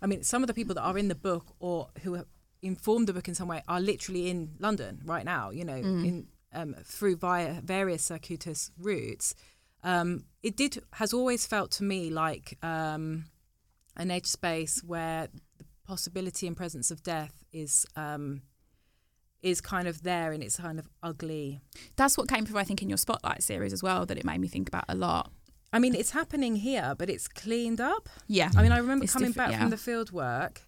I mean, some of the people that are in the book or who have informed the book in some way are literally in London right now. You know, mm. in um, through via various circuitous routes. Um, it did has always felt to me like um, an edge space where the possibility and presence of death is um, is kind of there and it's kind of ugly. That's what came through, I think, in your Spotlight series as well, that it made me think about a lot. I mean, it's happening here, but it's cleaned up. Yeah. I mean, I remember it's coming back yeah. from the field work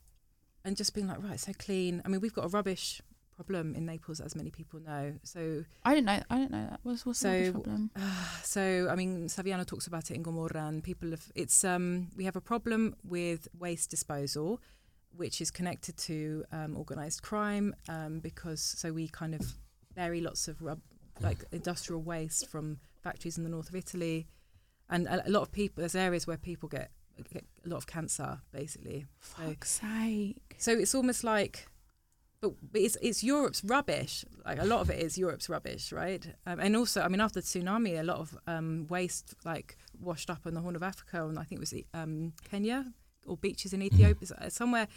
and just being like, right, so clean. I mean, we've got a rubbish problem in Naples, as many people know. So I didn't know. I didn't know that. What's what's so, the problem? Uh, so I mean, Saviano talks about it in Gomorra, and people have. It's um, we have a problem with waste disposal which is connected to um, organized crime um, because so we kind of bury lots of rub, like industrial waste from factories in the north of Italy, and a, a, lot of people. There's areas where people get get a lot of cancer, basically. So, Fuck's sake. so it's almost like, but, it's it's Europe's rubbish. Like a lot of it is Europe's rubbish, right? Um, and also, I mean, after the tsunami, a lot of um, waste like washed up in the Horn of Africa, and I think it was um, Kenya or beaches in Ethiopia, uh, somewhere.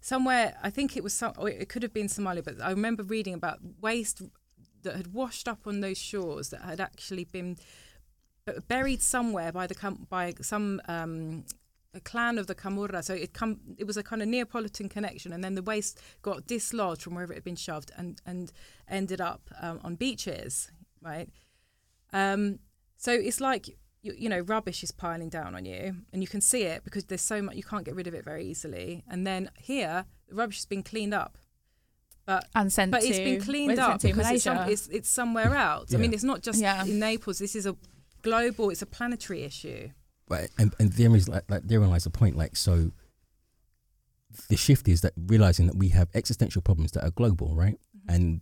Somewhere, I think it was some, or it could have been Somalia, but I remember reading about waste that had washed up on those shores that had actually been buried somewhere by the com- by some um, a clan of the Camorra. So it come it was a kind of Neapolitan connection, and then the waste got dislodged from wherever it had been shoved and and ended up um, on beaches, right? Um, so it's like you, you know rubbish is piling down on you, and you can see it because there's so much you can't get rid of it very easily. And then here, the rubbish has been cleaned up. But And sent but to it's been cleaned where's it up because it's, some, it's it's somewhere else. I mean, it's not just Yeah. in Naples. This is a global. It's a planetary issue. Right, and and there is like like therein lies the point. Like so, the shift is that realizing that we have existential problems that are global, right? Mm-hmm. And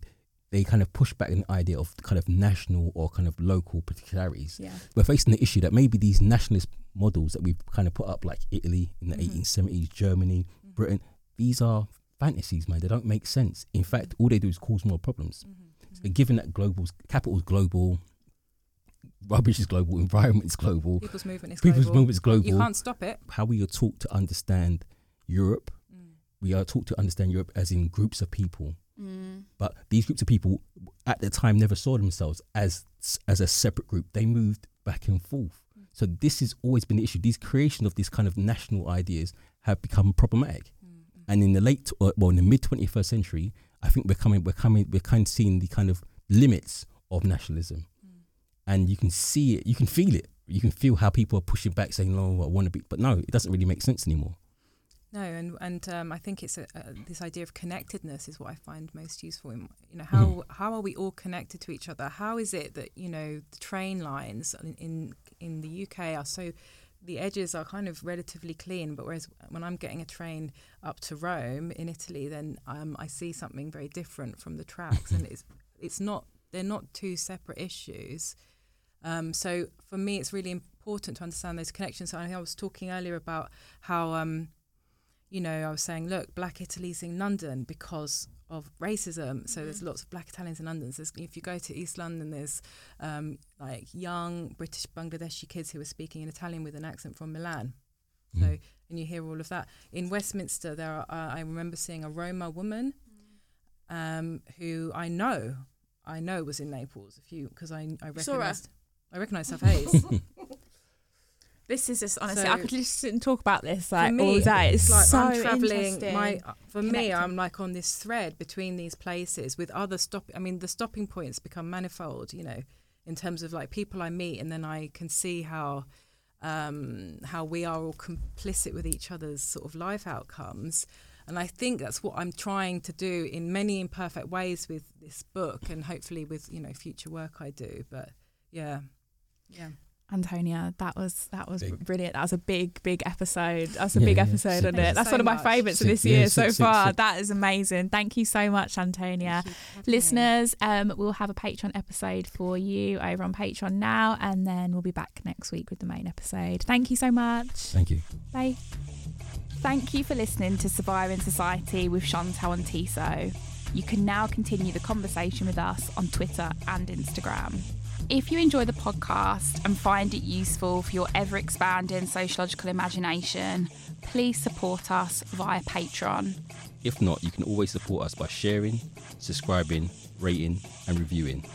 they kind of push back an idea of kind of national or kind of local particularities. yeah. We're facing the issue that maybe these nationalist models that we've kind of put up, like Italy in the Mhm. 1870s, Germany, mm-hmm. Britain, these are fantasies, man. They don't make sense. In fact, all they do is cause more problems. Mm-hmm. So given that global's capital is global, rubbish is global, environment is global, People's movement is people's global. movement is global. You can't stop it. how we are taught to understand Europe. Mm. We are taught to understand Europe as in groups of people, Mm. but these groups of people at the time never saw themselves as as a separate group. They moved back and forth. So this has always been the issue. These creation of these kind of national ideas have become problematic. And in the late, or, well, in the mid 21st century, I think we're coming, we're coming, we're kind of seeing the kind of limits of nationalism, and you can see it, you can feel it, you can feel how people are pushing back, saying, "No, I want to be," but no, it doesn't really make sense anymore. No, and and um, I think it's a, uh, this idea of connectedness is what I find most useful. In, you know, how how are we all connected to each other? How is it that you know the train lines in in, in the UK are so the edges are kind of relatively clean, but whereas when I'm getting a train up to Rome in Italy, then um, I see something very different from the tracks, and it's it's not they're not two separate issues. Um, so for me, it's really important to understand those connections. I, I was talking earlier about how, um, you know, I was saying, look, Black Italy's in London because of racism. So there's lots of Black Italians in London. So if you go to East London, there's um, like young British Bangladeshi kids who are speaking in Italian with an accent from Milan. So Mm. and you hear all of that in Westminster. There, are, uh, I remember seeing a Roma woman um, who I know, I know was in Naples. A few because I I recognised I recognise her face. This is just honestly, So- I could just sit and talk about this for like me, all day. It's, it's like so I'm traveling. interesting. My for me, Connected. I'm like on this thread between these places with other stop. I mean, the stopping points become manifold. You know, in terms of like people I meet, and then I can see how um, how we are all complicit with each other's sort of life outcomes. And I think that's what I'm trying to do in many imperfect ways with this book, and hopefully with you know future work I do. But yeah, yeah. Antonia, that was that was Big. brilliant. That was a big, big episode. That was a Yeah, big yeah. episode, Sick. wasn't it? That's so one of my favourites of Sick, this yeah, year sick, so sick, far. sick. That is amazing. Thank you so much, Antonia. Thank you for having me. Listeners, um, we'll have a Patreon episode for you over on Patreon now, and then we'll be back next week with the main episode. Thank you so much. Thank you. Bye. Thank you for listening to Surviving Society with Chantelle and Tissot. You can now continue the conversation with us on Twitter and Instagram. If you enjoy the podcast and find it useful for your ever expanding sociological imagination, please support us via Patreon. If not, you can always support us by sharing, subscribing, rating, and reviewing.